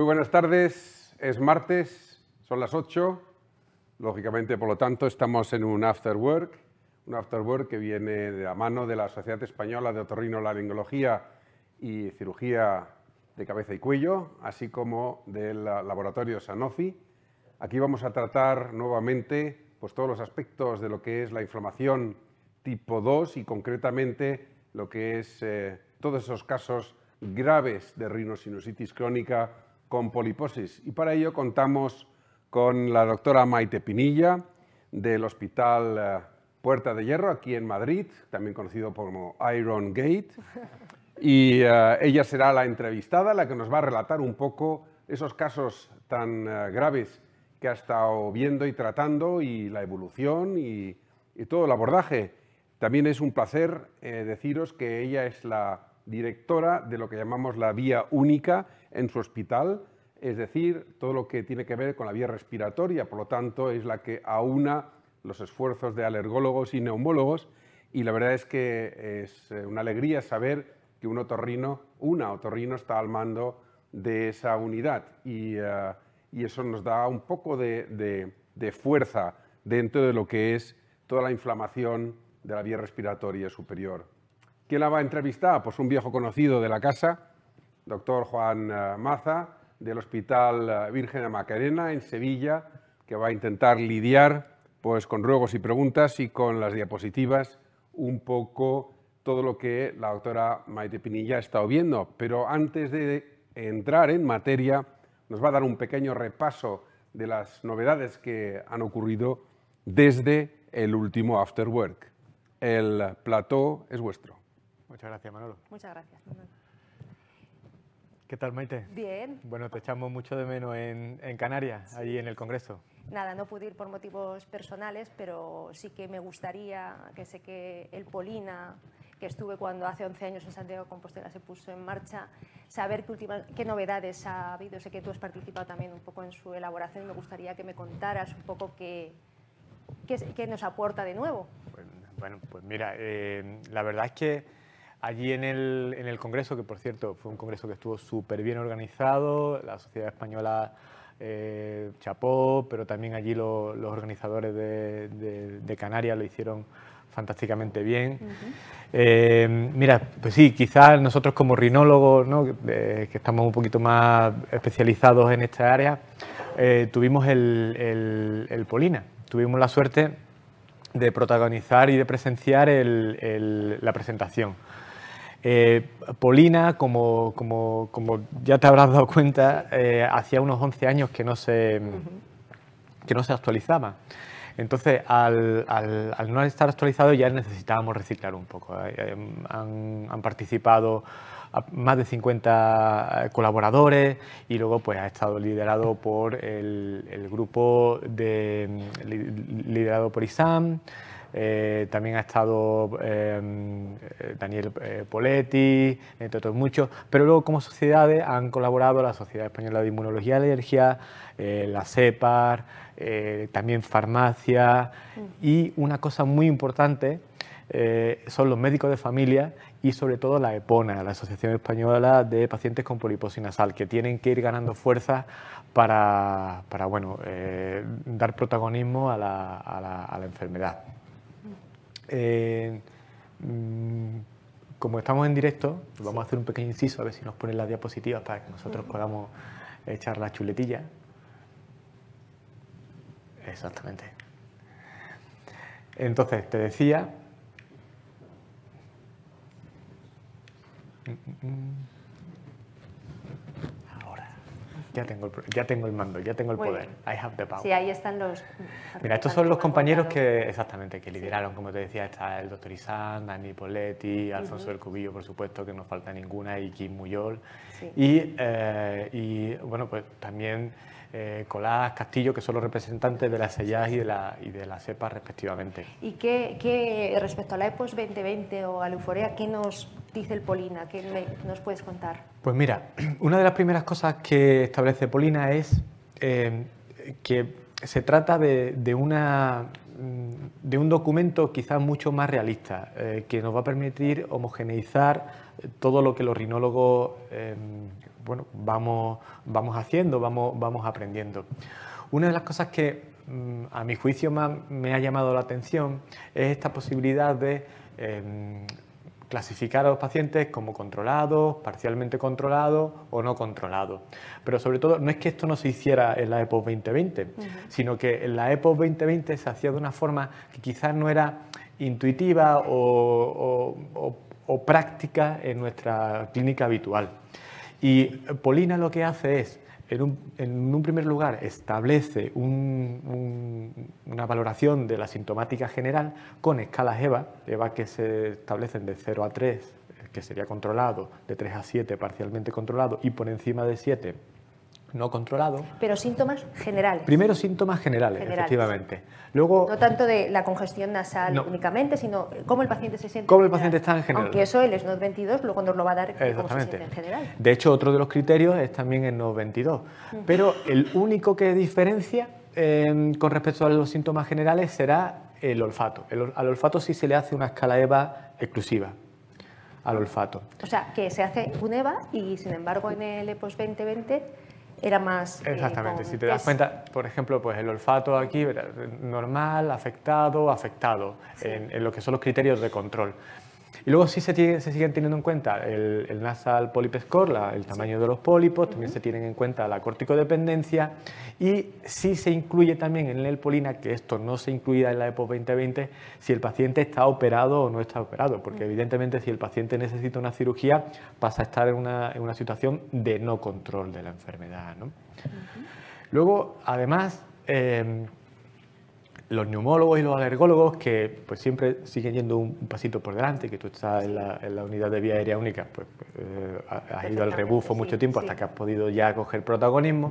Muy buenas tardes, es martes, son las 8, lógicamente por lo tanto estamos en un after work, un after work que viene de la mano de la Sociedad Española de Otorrinolaringología y Cirugía de Cabeza y Cuello, así como del laboratorio Sanofi. Aquí vamos a tratar nuevamente pues, todos los aspectos de lo que es la inflamación tipo 2 y concretamente lo que es eh, todos esos casos graves de rinosinusitis crónica con poliposis. Y para ello contamos con la doctora Maite Pinilla del Hospital eh, Puerta de Hierro, aquí en Madrid, también conocido como Iron Gate. Y eh, ella será la entrevistada, la que nos va a relatar un poco esos casos tan graves que ha estado viendo y tratando y la evolución y, todo el abordaje. También es un placer eh, deciros que ella es la directora de lo que llamamos la vía única en su hospital, es decir, todo lo que tiene que ver con la vía respiratoria, por lo tanto es la que aúna los esfuerzos de alergólogos y neumólogos. Y la verdad es que es eh, una alegría saber que un otorrino, una otorrino está al mando de esa unidad. Y eh, y eso nos da un poco de, fuerza dentro de lo que es toda la inflamación de la vía respiratoria superior. ¿Quién la va a entrevistar? Pues un viejo conocido de la casa, doctor Juan eh, Maza, del Hospital eh, Virgen de Macarena, en Sevilla, que va a intentar lidiar pues, con ruegos y preguntas y con las diapositivas un poco todo lo que la doctora Maite Pinilla ha estado viendo. Pero antes de entrar en materia, nos va a dar un pequeño repaso de las novedades que han ocurrido desde el último After Work. El plató es vuestro. Muchas gracias, Manolo. Muchas gracias, Manolo. ¿Qué tal, Maite? Bien. Bueno, te echamos mucho de menos en, Canarias, allí en el Congreso. Nada, no pude ir por motivos personales, pero sí que me gustaría, que sé que el Polina que estuve cuando hace 11 años en Santiago de Compostela se puso en marcha, saber qué, qué novedades ha habido. Sé que tú has participado también un poco en su elaboración y me gustaría que me contaras un poco qué, qué, nos aporta de nuevo. Bueno, pues mira, eh, la verdad es que allí en el, en el, Congreso, que por cierto fue un Congreso que estuvo súper bien organizado, la Sociedad Española eh, chapó, pero también allí los organizadores de, de Canarias lo hicieron fantásticamente bien. Eh, mira, pues sí, quizás nosotros como rinólogos, que estamos un poquito más especializados en esta área, eh, tuvimos el, Polina, tuvimos la suerte de protagonizar y de presenciar la presentación. Eh, Polina, como, ya te habrás dado cuenta, hacía unos 11 años que no se, que no se actualizaba. Entonces, al, no estar actualizado ya necesitábamos reciclar un poco. Eh, eh, han, participado más de 50 eh, colaboradores y luego pues ha estado liderado por el, grupo de, liderado por ISAM, también ha estado Daniel Poletti, entre otros muchos, pero luego como sociedades han colaborado la Sociedad Española de Inmunología y Alergia, la CEPAR, eh, también farmacia y una cosa muy importante eh, son los médicos de familia y sobre todo la EPONA, la Asociación Española de Pacientes con Poliposis Nasal, que tienen que ir ganando fuerza para, para bueno, eh, dar protagonismo a la, a la, enfermedad. Mm, como estamos en directo, vamos a hacer un pequeño inciso, a ver si nos ponen las diapositivas para que nosotros podamos echar la chuletilla. Exactamente. Entonces, te decía... Ahora, ya tengo el, ya tengo el mando, ya tengo el poder. I have the power. Sí, ahí están los... Mira, estos son los compañeros que, exactamente, que lideraron, como te decía, está el doctor Isan, Dani Poletti, Alfonso del Cubillo, por supuesto, que no falta ninguna, y Kim Muyol. Y, eh, y, bueno, pues también eh, Colás, Castillo, que son los representantes de la SELLAS y de la, y de la CEPA respectivamente. ¿Y qué, respecto a la EPOS 2020 o a la euforia, qué nos dice el Polina? ¿Qué nos puedes contar? Pues mira, una de las primeras cosas que establece Polina es eh, que se trata de, una, de un documento quizás mucho más realista, eh, que nos va a permitir homogeneizar todo lo que los rinólogos bueno, vamos, vamos haciendo, vamos, vamos aprendiendo. Una de las cosas que mm, a mi juicio más me ha llamado la atención es esta posibilidad de em, clasificar a los pacientes como controlados, parcialmente controlados o no controlados. Pero sobre todo, no es que esto no se hiciera en la EPO 2020, sino que en la EPO 2020 se hacía de una forma que quizás no era intuitiva o, práctica en nuestra clínica habitual. Y Polina lo que hace es en un, primer lugar, establece una valoración de la sintomática general con escalas EVA, EVA que se establecen de 0 a 3, que sería controlado, de 3 a 7 parcialmente controlado y por encima de 7 no controlado. Pero síntomas generales. Primero síntomas generales, efectivamente. Luego, no tanto de la congestión nasal únicamente, sino cómo el paciente se siente. Cómo el paciente está en general. Aunque eso el SNOT 22 luego nos lo va a dar cómo se siente en general. De hecho, otro de los criterios es también el SNOT 22. Pero el único que diferencia em, con respecto a los síntomas generales será el olfato. al olfato sí se le hace una escala EVA exclusiva al olfato. O sea, que se hace un EVA y sin embargo en el EPOS 2020 era más... Eh, Exactamente, si te das cuenta, por ejemplo, pues el olfato aquí, normal, afectado, afectado, en, lo que son los criterios de control. Y luego sí se, se siguen teniendo en cuenta el, nasal polyp score, el tamaño de los pólipos, también se tienen en cuenta la corticodependencia y sí se incluye también en el polina, que esto no se incluía en la EPO 2020, si el paciente está operado o no está operado, porque evidentemente si el paciente necesita una cirugía pasa a estar en una, en una situación de no control de la enfermedad. ¿no? Luego, además, eh, los neumólogos y los alergólogos que pues siempre siguen yendo un, pasito por delante, que tú estás en la, unidad de vía aérea única, pues eh, has ido al rebufo mucho tiempo hasta que has podido ya coger protagonismo.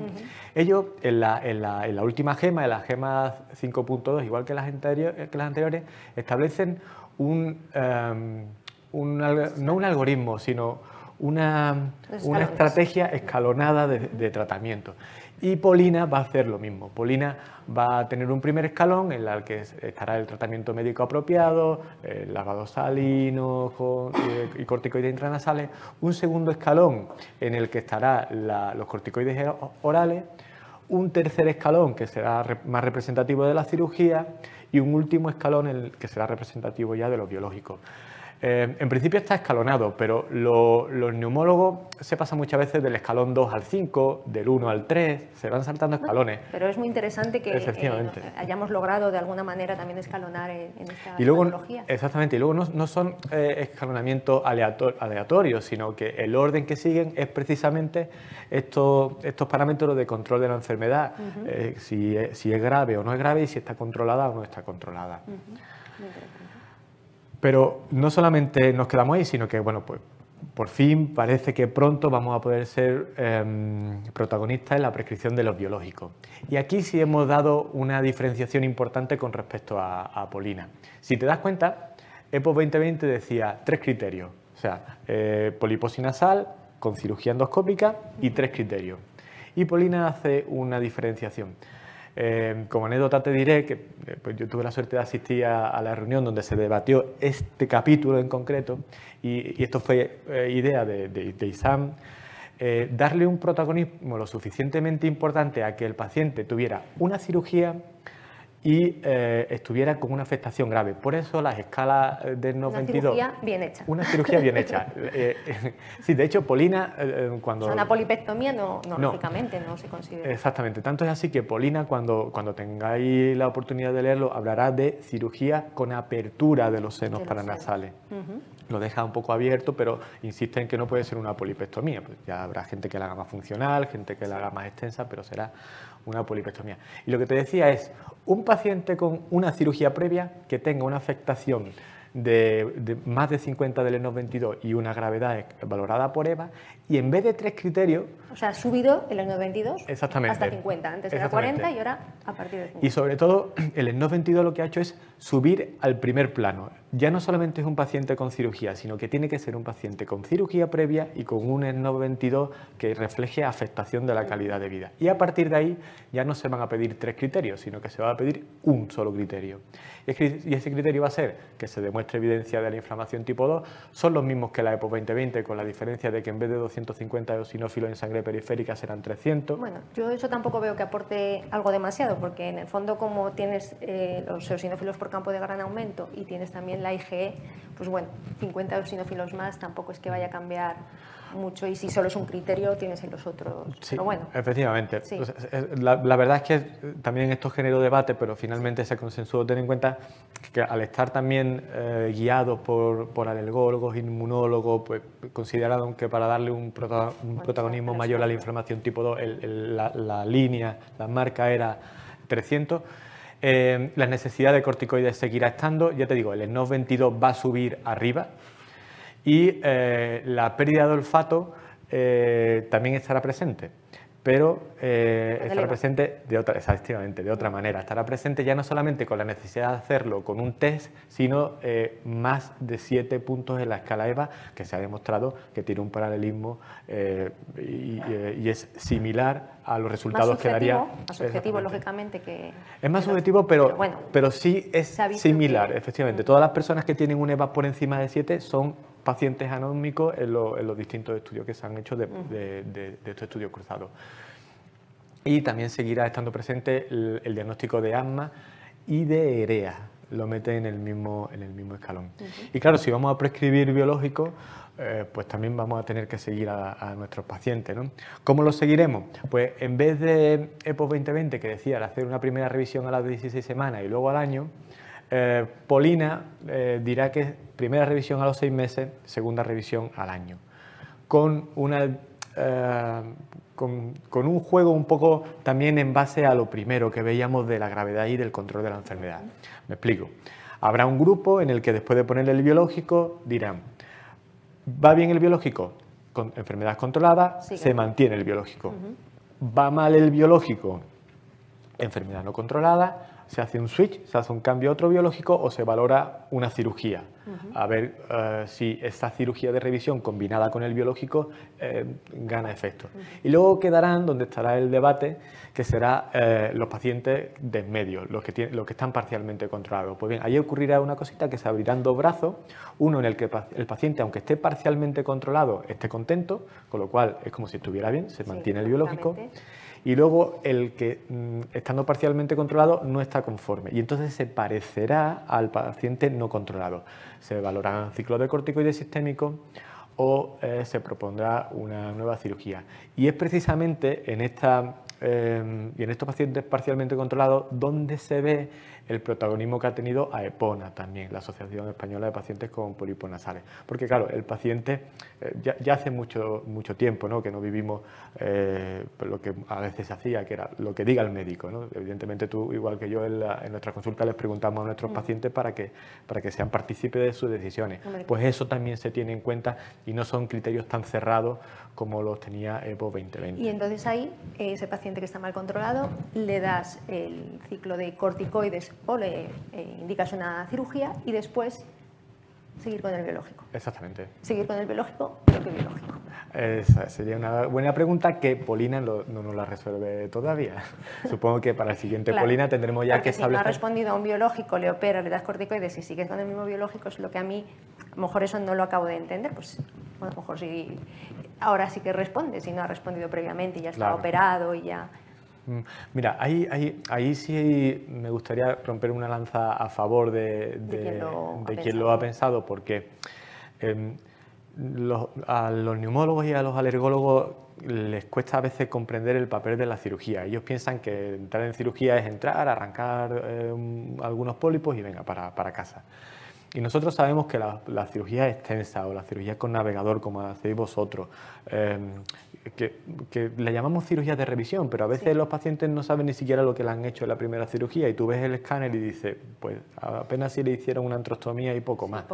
Ellos en la, en, la, última gema, en la gema 5.2, igual que las, anteriores, que las anteriores, establecen un, em, no un algoritmo, sino una, una estrategia escalonada de, de tratamiento. Y Polina va a hacer lo mismo. Polina va a tener un primer escalón en el que estará el tratamiento médico apropiado, el lavado salino eh, y corticoides intranasales, un segundo escalón en el que estarán los corticoides orales, un tercer escalón que será más representativo de la cirugía y un último escalón en el que será representativo ya de los biológicos. Eh, en principio está escalonado, pero los neumólogos se pasan muchas veces del escalón 2 al 5, del 1 al 3, se van saltando escalones. Pero es muy interesante que eh, hayamos logrado de alguna manera también escalonar en, esta y luego, Exactamente, y luego no, son eh, escalonamientos aleatorios, sino que el orden que siguen es precisamente estos, estos parámetros de control de la enfermedad, si, es, grave o no es grave y si está controlada o no está controlada. Pero no solamente nos quedamos ahí, sino que, bueno, pues por fin parece que pronto vamos a poder ser em, protagonistas en la prescripción de los biológicos. Y aquí sí hemos dado una diferenciación importante con respecto a, Polina. Si te das cuenta, EPO 2020 decía tres criterios, o sea, eh, poliposinasal con cirugía endoscópica y tres criterios. Y Polina hace una diferenciación. Eh, como anécdota te diré que eh, pues yo tuve la suerte de asistir a, la reunión donde se debatió este capítulo en concreto y, esto fue eh, idea de, de, ISAM, darle un protagonismo lo suficientemente importante a que el paciente tuviera una cirugía y eh, estuviera con una afectación grave. Por eso las escalas del 92... Una cirugía bien hecha. Una cirugía bien hecha. Eh, sí, de hecho, Polina eh, cuando... una polipectomía no, lógicamente no se considera. Exactamente. Tanto es así que Polina, cuando, cuando tengáis la oportunidad de leerlo, hablará de cirugía con apertura de los senos paranasales. Lo deja un poco abierto, pero insiste en que no puede ser una polipectomía. Pues ya habrá gente que la haga más funcional, gente que la haga más extensa, pero será una polipectomía. Y lo que te decía es, un paciente con una cirugía previa que tenga una afectación de, más de 50 del ENOS 22 y una gravedad valorada por EVA, y en vez de tres criterios... O sea, ha subido el ENOS 22 exactamente, hasta 50, antes era 40 y ahora a partir de 50. Y sobre todo, el ENOS 22 lo que ha hecho es subir al primer plano. Ya no solamente es un paciente con cirugía, sino que tiene que ser un paciente con cirugía previa y con un ENOS 22 que refleje afectación de la calidad de vida. Y a partir de ahí ya no se van a pedir tres criterios, sino que se va a pedir un solo criterio. Y ese criterio va a ser que se demuestre evidencia de la inflamación tipo 2 son los mismos que la EPO 2020, con la diferencia de que en vez de 250 eosinófilos en sangre periférica serán 300. Bueno, yo eso tampoco veo que aporte algo demasiado, porque en el fondo como tienes eh, los eosinófilos por campo de gran aumento y tienes también la IgE, pues bueno, 50 eosinófilos más tampoco es que vaya a cambiar mucho y si solo es un criterio tienes en los otros. Sí, pero bueno. efectivamente. La, verdad es que también esto generó debate, pero finalmente se consensuó tener en cuenta que al estar también eh, guiados por, por alergólogos, inmunólogos, pues consideraron que para darle un, protagonismo mayor a la inflamación tipo 2, la, línea, la marca era 300. Eh, la necesidad de corticoides seguirá estando, ya te digo, el SNOS 22 va a subir arriba, y eh, la pérdida de olfato eh, también estará presente pero eh, estará presente de otra, exactamente, de otra manera. Estará presente ya no solamente con la necesidad de hacerlo con un test, sino eh, más de siete puntos en la escala EVA, que se ha demostrado que tiene un paralelismo eh, y, es similar a los resultados que daría. Más subjetivo, lógicamente, que. Es más subjetivo, pero, pero, sí es similar, efectivamente. Todas las personas que tienen un EVA por encima de 7 son pacientes anómicos en, los distintos estudios que se han hecho de, de estos estudios cruzados y también seguirá estando presente el, diagnóstico de asma y de EREA, lo mete en el mismo, en el mismo escalón. Y claro, si vamos a prescribir biológicos, eh, pues también vamos a tener que seguir a, nuestros pacientes. ¿no? ¿Cómo los seguiremos? Pues en vez de EPO 2020, que decía hacer una primera revisión a las 16 semanas y luego al año, eh, Polina eh, dirá que primera revisión a los 6 meses, segunda revisión al año, con una con, un juego un poco también en base a lo primero que veíamos de la gravedad y del control de la enfermedad. Me explico. Habrá un grupo en el que después de ponerle el biológico dirán, ¿va bien el biológico? Con enfermedad controlada, se mantiene el biológico. ¿Va mal el biológico? Enfermedad no controlada, se hace un switch, se hace un cambio a otro biológico o se valora una cirugía. A ver eh, si esta cirugía de revisión combinada con el biológico eh, gana efecto. Y luego quedarán donde estará el debate, que será eh, los pacientes de en medio, los que, tienen, los que están parcialmente controlados. Pues bien, ahí ocurrirá una cosita que se abrirán dos brazos, uno en el que el paciente, aunque esté parcialmente controlado, esté contento, con lo cual es como si estuviera bien, se mantiene el biológico y luego el que, mm, estando parcialmente controlado, no está conforme. Y entonces se parecerá al paciente no controlado. Se valorarán ciclos de corticoides sistémicos o eh, se propondrá una nueva cirugía. Y es precisamente en, esta, eh, y en estos pacientes parcialmente controlados donde se ve el protagonismo que ha tenido AEPONA también, la Asociación Española de Pacientes con Pólipos Nasales. Porque claro, el paciente eh, ya, hace mucho, mucho tiempo ¿no? que no vivimos eh, lo que a veces se hacía, que era lo que diga el médico. ¿no? Evidentemente tú, igual que yo, en, nuestra consulta les preguntamos a nuestros mm. pacientes para que, para que sean partícipes de sus decisiones. Pues eso también se tiene en cuenta y no son criterios tan cerrados como los tenía EPO 2020. Y entonces ahí, ese paciente que está mal controlado, le das el ciclo de corticoides o le eh, indicas una cirugía y después seguir con el biológico. Exactamente. Seguir con el biológico, pero que biológico. Esa sería una buena pregunta que Polina no, nos la resuelve todavía. Supongo que para el siguiente Polina tendremos ya que establecer... Si no ha respondido a un biológico, le opera, le das corticoides y sigues con el mismo biológico, es lo que a mí, a lo mejor eso no lo acabo de entender, pues a lo mejor sí, ahora sí que responde, si no ha respondido previamente y ya está operado y ya... Mm, mira, ahí, ahí, ahí, sí me gustaría romper una lanza a favor de, quien, lo ha pensado, porque em, a los neumólogos y a los alergólogos les cuesta a veces comprender el papel de la cirugía. Ellos piensan que entrar en cirugía es entrar, arrancar em, algunos pólipos y venga para, para casa. Y nosotros sabemos que la, cirugía extensa o la cirugía con navegador, como hacéis vosotros, em, que, le llamamos cirugía de revisión, pero a veces los pacientes no saben ni siquiera lo que le han hecho en la primera cirugía y tú ves el escáner y dices, pues apenas si le hicieron una antrostomía y poco más.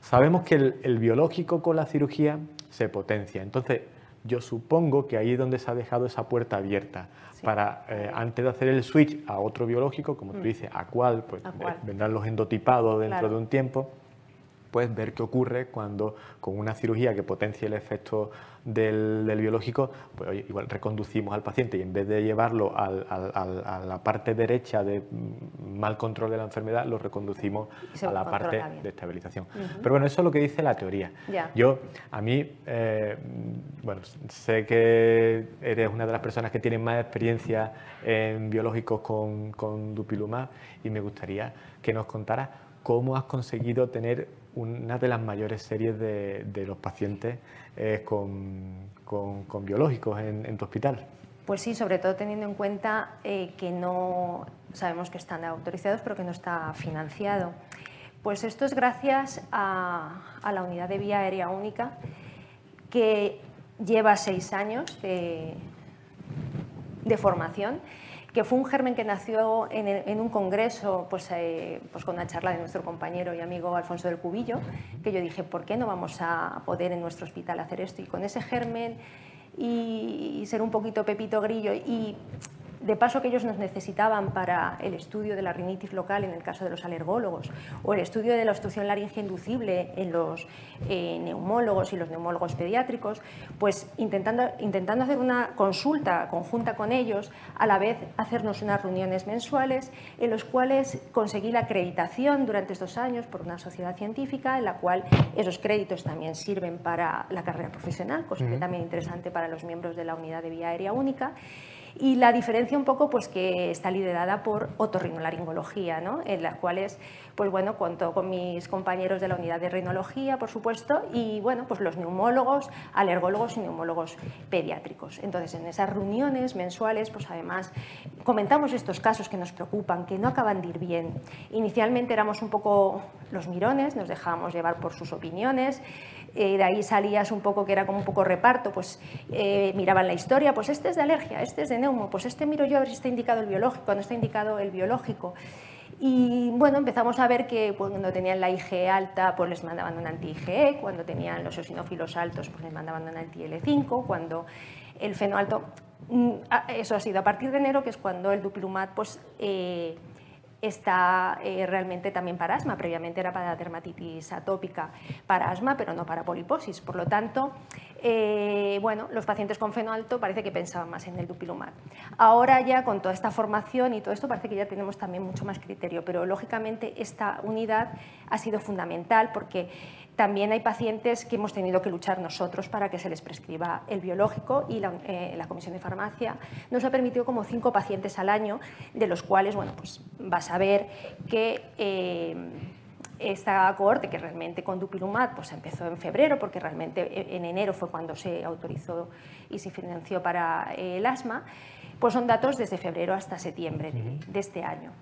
Sabemos que el, biológico con la cirugía se potencia, entonces yo supongo que ahí es donde se ha dejado esa puerta abierta para, eh, antes de hacer el switch a otro biológico, como tú mm. dices, a cuál, pues eh, vendrán los endotipados dentro de un tiempo, pues ver qué ocurre cuando con una cirugía que potencie el efecto del, biológico, pues igual reconducimos al paciente y en vez de llevarlo a la parte derecha de mal control de la enfermedad, lo reconducimos a la parte de estabilización. Pero bueno, eso es lo que dice la teoría. Yo, a mí, eh, bueno, sé que eres una de las personas que tienen más experiencia en biológicos con, con dupilumab y me gustaría que nos contaras cómo has conseguido tener una de las mayores series de, los pacientes con, biológicos en, tu hospital. Pues sí, sobre todo teniendo en cuenta eh, que no sabemos que están autorizados, pero que no está financiado. Pues esto es gracias a, la unidad de vía aérea única que lleva seis años de formación que fue un germen que nació en, un congreso, pues, eh, pues con una charla de nuestro compañero y amigo Alfonso del Cubillo, que yo dije, ¿por qué no vamos a poder en nuestro hospital hacer esto? Y con ese germen y, y ser un poquito Pepito Grillo y de paso que ellos nos necesitaban para el estudio de la rinitis local en el caso de los alergólogos o el estudio de la obstrucción laringe inducible en los eh, neumólogos y los neumólogos pediátricos, pues intentando, intentando hacer una consulta conjunta con ellos, a la vez hacernos unas reuniones mensuales en los cuales conseguí la acreditación durante estos años por una sociedad científica en la cual esos créditos también sirven para la carrera profesional, cosa que también interesante para los miembros de la unidad de vía aérea única y la diferencia un poco pues que está liderada por otorrinolaringología, ¿no? en las cuales pues bueno, cuento con mis compañeros de la unidad de rinología, por supuesto, y bueno, pues los neumólogos, alergólogos y neumólogos pediátricos. Entonces, en esas reuniones mensuales, pues además comentamos estos casos que nos preocupan, que no acaban de ir bien. Inicialmente éramos un poco los mirones, nos dejábamos llevar por sus opiniones, eh, de ahí salías un poco que era como un poco reparto, pues eh, miraban la historia, pues este es de alergia, este es de neumo, pues este miro yo a ver si está indicado el biológico, no está indicado el biológico. Y bueno, empezamos a ver que pues, cuando tenían la IgE alta, pues les mandaban un anti-IgE, cuando tenían los eosinófilos altos, pues les mandaban un anti-L5, cuando el feno alto, mm, eso ha sido a partir de enero, que es cuando el dupilumab pues, eh, está eh, realmente también para asma. Previamente era para dermatitis atópica, para asma, pero no para poliposis. Por lo tanto, eh, bueno, los pacientes con feno alto parece que pensaban más en el dupilumab. Ahora ya con toda esta formación y todo esto parece que ya tenemos también mucho más criterio, pero lógicamente esta unidad ha sido fundamental porque también hay pacientes que hemos tenido que luchar nosotros para que se les prescriba el biológico y la, eh, Comisión de Farmacia nos ha permitido como cinco pacientes al año, de los cuales, bueno, pues vas a ver que... Eh, esta cohorte que realmente con Dupilumab pues empezó en febrero porque realmente e, en enero fue cuando se autorizó y se financió para el asma, pues son datos desde febrero hasta septiembre de este año.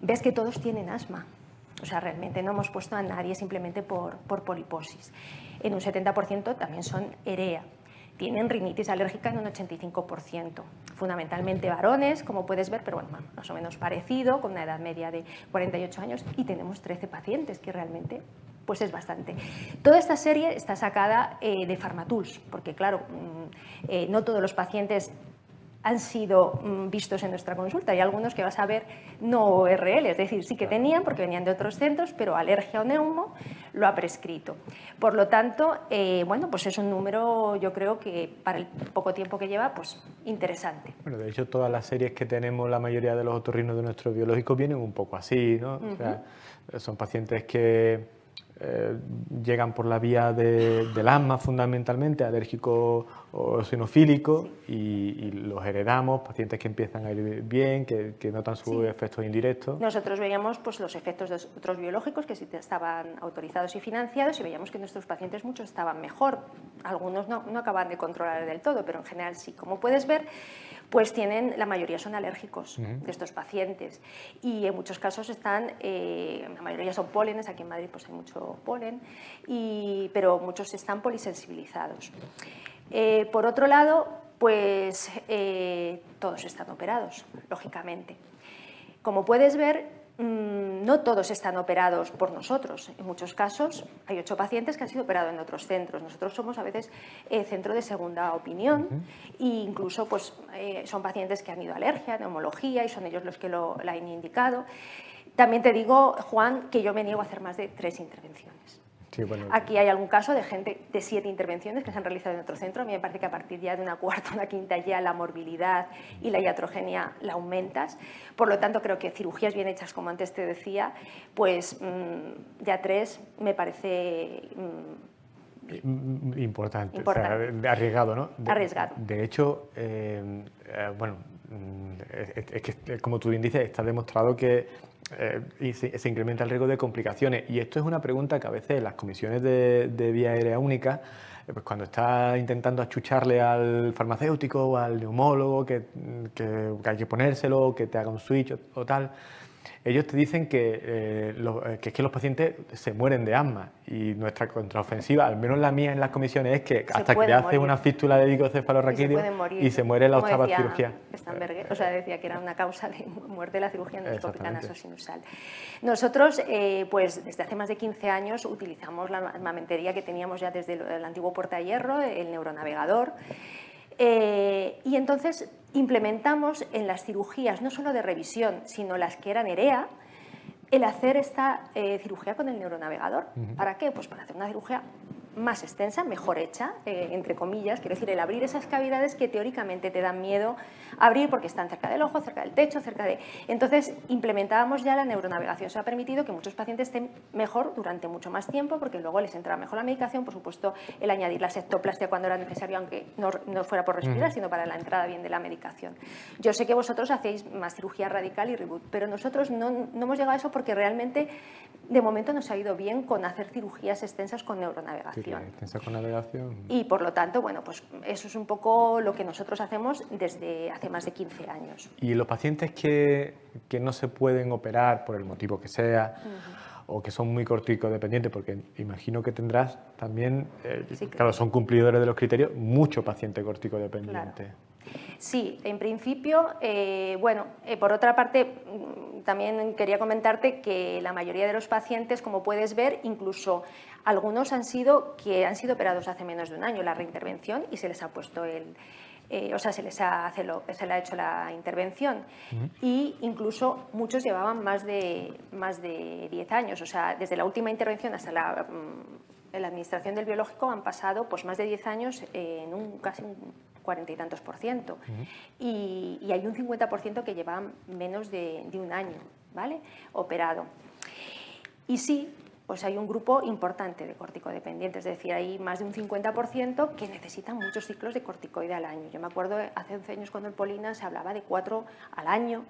Ves que todos tienen asma, o sea, realmente no hemos puesto a nadie simplemente por, por poliposis. En un 70% también son EREA. Tienen rinitis alérgica en un 85%, fundamentalmente varones, como puedes ver, pero bueno, más o menos parecido, con una edad media de 48 años, y tenemos 13 pacientes, que realmente pues es bastante. Toda esta serie está sacada eh, de Pharmatools, porque claro, mm, eh, no todos los pacientes han sido mm, vistos en nuestra consulta. Hay algunos que vas a ver no ORL, es decir, sí que tenían porque venían de otros centros, pero alergia o neumo lo ha prescrito. Por lo tanto, eh, bueno, pues es un número, yo creo que para el poco tiempo que lleva, pues interesante. Bueno, de hecho, todas las series que tenemos, la mayoría de los otorrinos de nuestro biológico vienen un poco así, ¿no? o sea, son pacientes que eh, llegan por la vía del asma fundamentalmente, alérgico o sinofílico, y, los heredamos, pacientes que empiezan a ir bien, que, notan sus efectos indirectos. Nosotros veíamos pues, los efectos de otros biológicos que sí estaban autorizados y financiados y veíamos que nuestros pacientes muchos estaban mejor, algunos no, no acaban de controlar del todo, pero en general sí. Como puedes ver, pues tienen, la mayoría son alérgicos de estos pacientes y en muchos casos están, eh, la mayoría son pólenes, aquí en Madrid pues hay mucho polen, y, pero muchos están polisensibilizados. Eh, por otro lado, pues eh, todos están operados, lógicamente. Como puedes ver, Mm, no todos están operados por nosotros. En muchos casos hay ocho pacientes que han sido operados en otros centros. Nosotros somos a veces eh, centro de segunda opinión e incluso pues, son pacientes que han ido a alergia, neumología y son ellos los que lo, han indicado. También te digo, Juan, que yo me niego a hacer más de tres intervenciones. Aquí hay algún caso de gente de siete intervenciones que se han realizado en otro centro. A mí me parece que a partir ya de una cuarta, una quinta ya la morbilidad y la iatrogenia la aumentas. Por lo tanto, creo que cirugías bien hechas, como antes te decía, pues mm, ya tres me parece... Mm, importante, arriesgado, ¿no? arriesgado. De hecho, eh, eh, bueno, mm, es, que, como tú bien dices, está demostrado que eh, se, incrementa el riesgo de complicaciones. Y esto es una pregunta que a veces las comisiones de, vía aérea única, eh, pues cuando está intentando achucharle al farmacéutico o al neumólogo que, que, hay que ponérselo, que te haga un switch o tal, ellos te dicen que, eh, eh, que, es que los pacientes se mueren de asma y nuestra contraofensiva, al menos la mía en las comisiones, es que hasta que hace una fístula de dicocefalorraquídeo y, se muere la octava cirugía. o sea, decía que era una causa de muerte de la cirugía endoscópica nasosinusal. Nosotros, eh, pues desde hace más de 15 años utilizamos la armamentería que teníamos ya desde el, antiguo Puerta Hierro, el neuronavegador, y entonces implementamos en las cirugías, no solo de revisión, sino las que eran EREA, el hacer esta eh, cirugía con el neuronavegador. ¿Para qué? Pues para hacer una cirugía más extensa, mejor hecha, eh, entre comillas, quiero decir, el abrir esas cavidades que teóricamente te dan miedo abrir porque están cerca del ojo, cerca del techo, cerca de... Entonces, implementábamos ya la neuronavegación. Eso ha permitido que muchos pacientes estén mejor durante mucho más tiempo porque luego les entraba mejor la medicación, por supuesto, el añadir la septoplastia cuando era necesario, aunque no, fuera por respirar, sino para la entrada bien de la medicación. Yo sé que vosotros hacéis más cirugía radical y reboot, pero nosotros no, no hemos llegado a eso porque realmente de momento nos ha ido bien con hacer cirugías extensas con neuronavegación. Navegación. Y por lo tanto, bueno, pues eso es un poco lo que nosotros hacemos desde hace más de 15 años. Y los pacientes que, que no se pueden operar por el motivo que sea, o que son muy corticodependientes, porque imagino que tendrás también, eh, claro. son cumplidores de los criterios, mucho paciente corticodependiente. Sí, en principio, eh, bueno, eh, por otra parte, mm, también quería comentarte que la mayoría de los pacientes, como puedes ver, incluso algunos han sido que han sido operados hace menos de un año la reintervención y se les ha puesto el, eh, o sea, se les ha, se, le ha hecho la intervención. Y incluso muchos llevaban más de, más de 10 años, o sea, desde la última intervención hasta la, mm, la administración del biológico han pasado pues, más de 10 años en un casi un cuarenta y tantos por ciento. y, hay un 50% que lleva menos de, de, un año, ¿vale? Operado. Y sí, pues hay un grupo importante de corticodependientes, es decir, hay más de un 50% que necesitan muchos ciclos de corticoide al año. Yo me acuerdo hace 11 años cuando el Polina se hablaba de cuatro al año,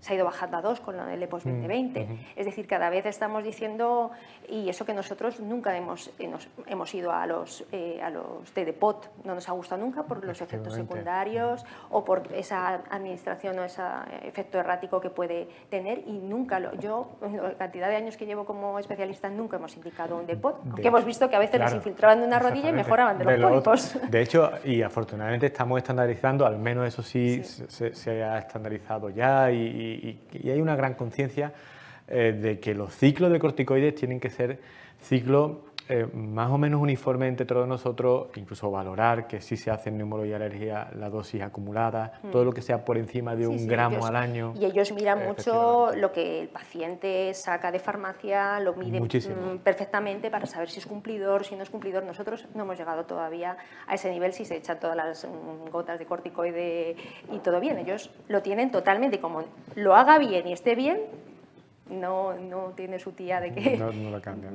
se ha ido bajando a dos con el EPOS 2020. Mm, es decir, cada vez estamos diciendo, y eso que nosotros nunca hemos, eh, hemos ido a los, eh, a los de DEPOT, no nos ha gustado nunca por los efectos secundarios o por esa administración o ese efecto errático que puede tener y nunca, lo, yo, la cantidad de años que llevo como especialista nunca hemos indicado un depot, aunque hemos visto que a veces les infiltraban de una rodilla y mejoraban de, los pólipos. De hecho, y afortunadamente estamos estandarizando, al menos eso sí, Se, ha estandarizado ya y, hay una gran conciencia eh, de que los ciclos de corticoides tienen que ser ciclos eh, más o menos uniforme entre todos nosotros, incluso valorar que si se hace en neumología y alergia la dosis acumulada, mm. todo lo que sea por encima de un gramo al año. Y ellos miran mucho lo que el paciente saca de farmacia, lo miden mm, perfectamente para saber si es cumplidor, si no es cumplidor. Nosotros no hemos llegado todavía a ese nivel si se echan todas las mm, gotas de corticoide y todo bien. Ellos lo tienen totalmente como lo haga bien y esté bien, no, no tiene su tía de que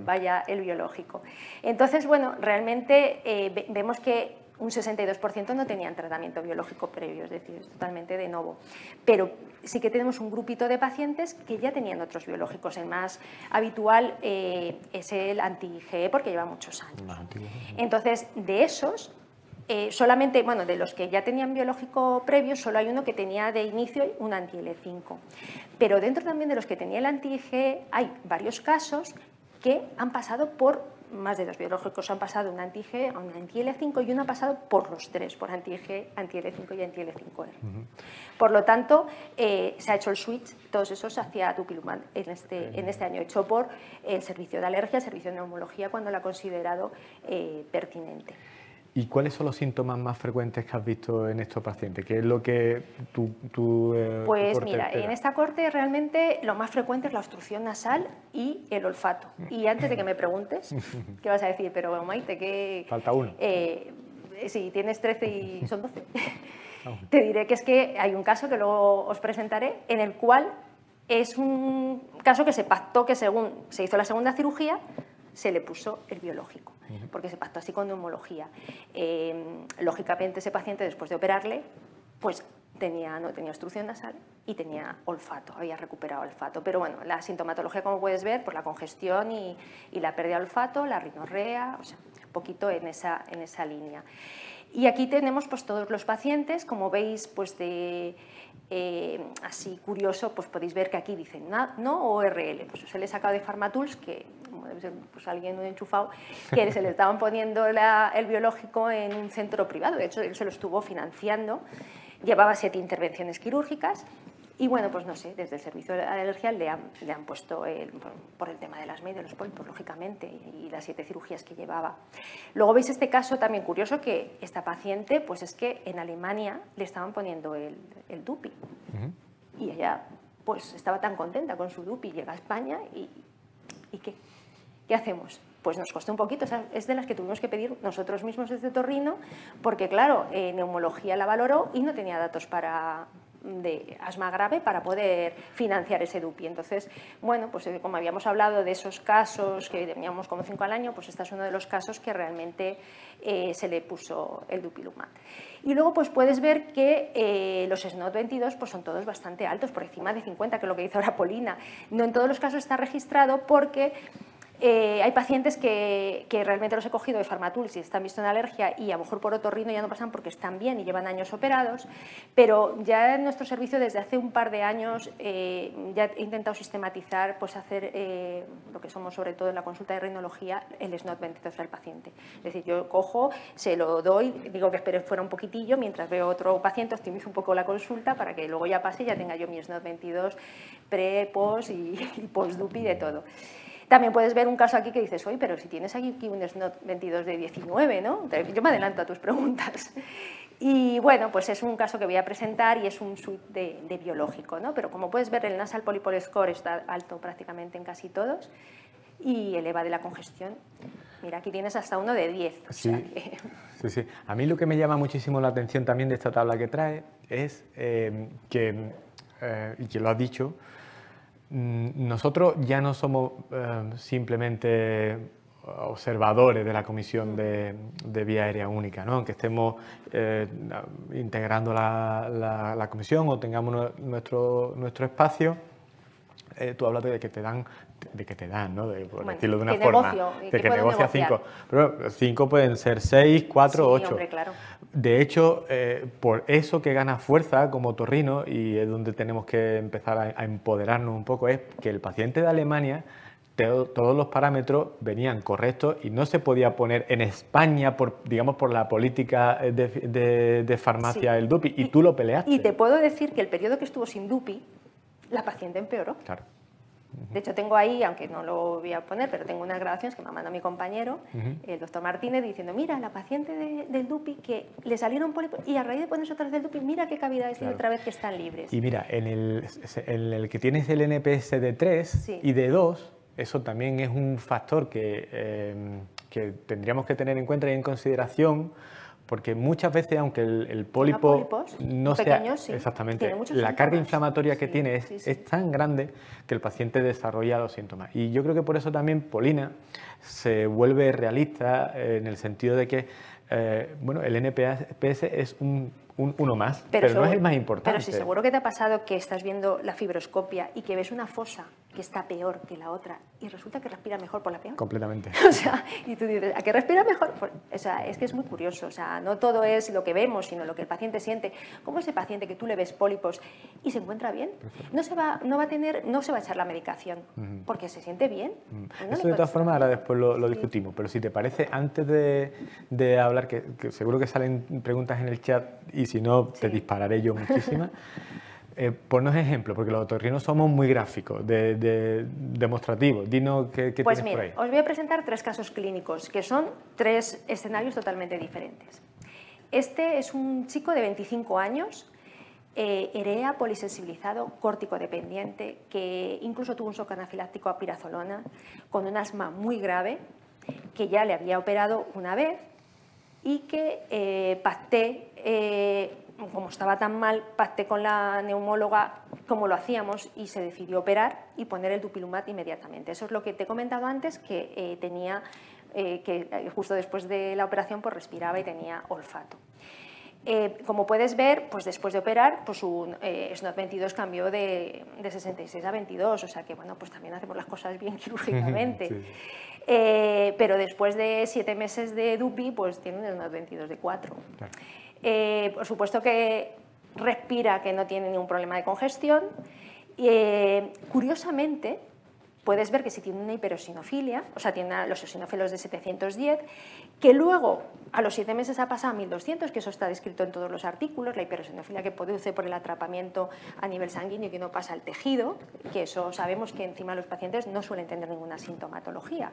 vaya el biológico. Entonces, bueno, realmente eh, vemos que un 62% no tenían tratamiento biológico previo, es decir, es totalmente de nuevo. Pero sí que tenemos un grupito de pacientes que ya tenían otros biológicos. El más habitual eh, es el anti-IgE porque lleva muchos años. Entonces, de esos, eh, solamente, bueno, de los que ya tenían biológico previo, solo hay uno que tenía de inicio un anti-L5. Pero dentro también de los que tenía el anti-IgE hay varios casos que han pasado por más de dos biológicos han pasado un anti-G a un anti-L5 y uno ha pasado por los tres, por anti-G, anti-L5 y anti-L5R. Por lo tanto, eh, se ha hecho el switch, todos esos hacia Dupilumab en este, en este año, hecho por el servicio de alergia, el servicio de neumología, cuando lo ha considerado eh, pertinente. ¿Y cuáles son los síntomas más frecuentes que has visto en estos pacientes? ¿Qué es lo que tú... tú eh, pues mira, en esta corte realmente lo más frecuente es la obstrucción nasal y el olfato. Y antes de que me preguntes, ¿qué vas a decir? Pero Maite, ¿qué...? Falta uno. Eh, sí, tienes 13 y son 12. Te diré que es que hay un caso que luego os presentaré en el cual es un caso que se pactó que según se hizo la segunda cirugía, se le puso el biológico, porque se pactó así con neumología. Eh, lógicamente ese paciente después de operarle, pues tenía, no tenía obstrucción nasal y tenía olfato, había recuperado olfato. Pero bueno, la sintomatología, como puedes ver, pues la congestión y, la pérdida de olfato, la rinorrea, o sea, un poquito en esa, en esa línea. Y aquí tenemos pues todos los pacientes, como veis, pues de eh, así curioso, pues podéis ver que aquí dicen no, o RL. Pues se le he sacado de Pharmatools, que debe ser pues, alguien muy enchufado, que se le estaban poniendo el biológico en un centro privado. De hecho, él se lo estuvo financiando. Llevaba siete intervenciones quirúrgicas y bueno, pues no sé, desde el servicio de alergia le han, le han puesto por el tema de las medias, los pólipos, lógicamente, y las siete cirugías que llevaba. Luego veis este caso también curioso que esta paciente, pues es que en Alemania le estaban poniendo el, el DUPI. Y ella, pues estaba tan contenta con su DUPI, llega a España y, ¿y qué? ¿Qué hacemos? Pues nos costó un poquito, es de las que tuvimos que pedir nosotros mismos desde Torrino, porque claro, eh, neumología la valoró y no tenía datos para, de asma grave para poder financiar ese DUPI. Entonces, bueno, pues eh, como habíamos hablado de esos casos que teníamos como cinco al año, pues este es uno de los casos que realmente eh, se le puso el Dupilumab. Y luego pues puedes ver que eh, los SNOT 22 pues son todos bastante altos, por encima de 50, que es lo que dice ahora Polina. No en todos los casos está registrado porque eh, hay pacientes que, realmente los he cogido de Farmatul si están visto en alergia y a lo mejor por otorrino ya no pasan porque están bien y llevan años operados, pero ya en nuestro servicio desde hace un par de años eh, ya he intentado sistematizar, pues hacer eh, lo que somos sobre todo en la consulta de rinología, el SNOT 22 del paciente. Es decir, yo cojo, se lo doy, digo que espere fuera un poquitillo, mientras veo otro paciente, optimizo un poco la consulta para que luego ya pase y ya tenga yo mi SNOT 22 pre, post y, y post-DUPI de todo. También puedes ver un caso aquí que dices, oye, pero si tienes aquí un SNOT 22 de 19, ¿no? Yo me adelanto a tus preguntas. Y bueno, pues es un caso que voy a presentar y es un suite de, biológico, ¿no? Pero como puedes ver, el nasal polypol score está alto prácticamente en casi todos y eleva de la congestión. Mira, aquí tienes hasta uno de 10. Sí, sí, sí. A mí lo que me llama muchísimo la atención también de esta tabla que trae es eh, que, eh, y que lo has dicho, nosotros ya no somos eh, simplemente observadores de la Comisión de, Vía Aérea Única, ¿no? aunque estemos eh, integrando la, comisión o tengamos nuestro, nuestro espacio, eh, tú hablas de que te dan de que te dan, ¿no? De, por decirlo de una forma, de que, negocia cinco. Pero cinco pueden ser seis, cuatro, ocho. claro. De hecho, eh, por eso que gana fuerza como Torrino y es donde tenemos que empezar a, empoderarnos un poco es que el paciente de Alemania todos los parámetros venían correctos y no se podía poner en España por digamos por la política de, farmacia el DUPI y, tú lo peleaste. Y te puedo decir que el periodo que estuvo sin DUPI la paciente empeoró. Claro. De hecho, tengo ahí, aunque no lo voy a poner, pero tengo unas grabaciones que me mandado mi compañero, el doctor Martínez, diciendo, mira, la paciente del DUPI que le salieron pólipos y a raíz de ponerse otras del DUPI, mira qué cavidades tiene otra vez que están libres. Y mira, en el, en el que tienes el NPS de 3 y de 2, eso también es un factor que, eh, que tendríamos que tener en cuenta y en consideración porque muchas veces, aunque el, pólipo no sea exactamente, la carga inflamatoria que tiene es, tan grande que el paciente desarrolla los síntomas. Y yo creo que por eso también Polina se vuelve realista en el sentido de que eh, bueno, el NPS es un uno más, pero, no es el más importante. Pero sí, seguro que te ha pasado que estás viendo la fibroscopia y que ves una fosa que está peor que la otra y resulta que respira mejor por la peor. Completamente. O sea, y tú dices, ¿a qué respira mejor? o sea, es que es muy curioso. O sea, no todo es lo que vemos, sino lo que el paciente siente. ¿Cómo ese paciente que tú le ves pólipos y se encuentra bien? No se va, no va a tener, no se va a echar la medicación porque se siente bien. Eso de todas formas ahora después lo, discutimos, pero si te parece, antes de, de hablar, que, que seguro que salen preguntas en el chat y si no, te dispararé yo muchísimas. Eh, ponnos ejemplo, porque los otorrinos somos muy gráficos, de, demostrativos. Dinos qué, qué pues tienes mira, por ahí. os voy a presentar tres casos clínicos, que son tres escenarios totalmente diferentes. Este es un chico de 25 años, eh, EREA polisensibilizado, córtico dependiente, que incluso tuvo un shock anafiláctico a pirazolona, con un asma muy grave, que ya le había operado una vez y que eh, pacté, eh, como estaba tan mal, pacté con la neumóloga como lo hacíamos y se decidió operar y poner el dupilumab inmediatamente. Eso es lo que te he comentado antes, que eh, tenía, eh, que justo después de la operación pues respiraba y tenía olfato. Eh, como puedes ver, pues después de operar, pues un eh, SNOT 22 cambió de, de 66 a 22, o sea que bueno, pues también hacemos las cosas bien quirúrgicamente. Sí. Eh, pero después de siete meses de DUPI, pues tiene un SNOT 22 de 4. Claro. Eh, por supuesto que respira, que no tiene ningún problema de congestión. Eh, curiosamente, puedes ver que si tiene una hiperosinofilia, o sea, tiene los eosinófilos de 710, que luego a los siete meses ha pasado a 1200, que eso está descrito en todos los artículos, la hiperosinofilia que produce por el atrapamiento a nivel sanguíneo y que no pasa al tejido, que eso sabemos que encima los pacientes no suelen tener ninguna sintomatología.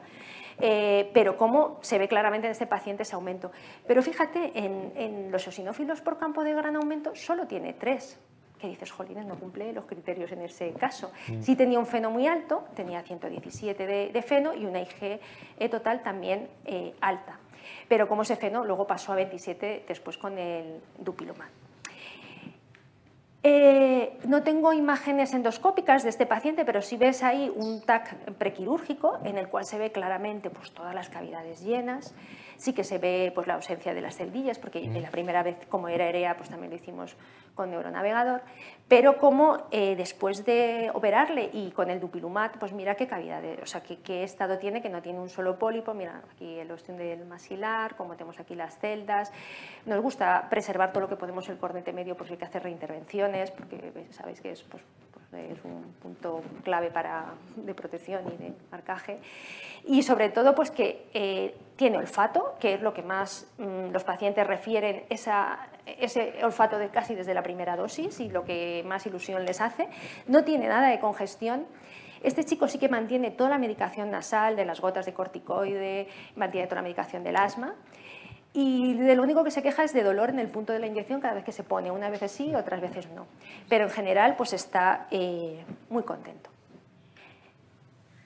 Eh, pero como se ve claramente en este paciente ese aumento. Pero fíjate, en, en los eosinófilos por campo de gran aumento solo tiene tres que dices, jolines, no cumple los criterios en ese caso. Sí tenía un feno muy alto, tenía 117 de, de feno y una IG total también eh, alta. Pero como ese feno luego pasó a 27 después con el dupilumab. Eh, no tengo imágenes endoscópicas de este paciente, pero sí ves ahí un TAC prequirúrgico en el cual se ve claramente pues, todas las cavidades llenas. Sí que se ve pues, la ausencia de las celdillas, porque la primera vez, como era EREA, pues también lo hicimos con neuronavegador. Pero como eh, después de operarle y con el dupilumab, pues mira qué cavidades, o sea, qué, qué estado tiene, que no tiene un solo pólipo. Mira aquí el ostión del maxilar, como tenemos aquí las celdas. Nos gusta preservar todo lo que podemos el cornete medio por si hay que hacer reintervenciones, porque sabéis que es, pues, pues, es un punto clave para, de protección y de marcaje. Y sobre todo, pues que eh, tiene olfato, que es lo que más mmm, los pacientes refieren, ese olfato de casi desde la primera dosis y lo que más ilusión les hace. No tiene nada de congestión. Este chico sí que mantiene toda la medicación nasal de las gotas de corticoide, mantiene toda la medicación del asma. Y de lo único que se queja es de dolor en el punto de la inyección cada vez que se pone, unas veces sí, otras veces no. Pero en general pues está eh, muy contento.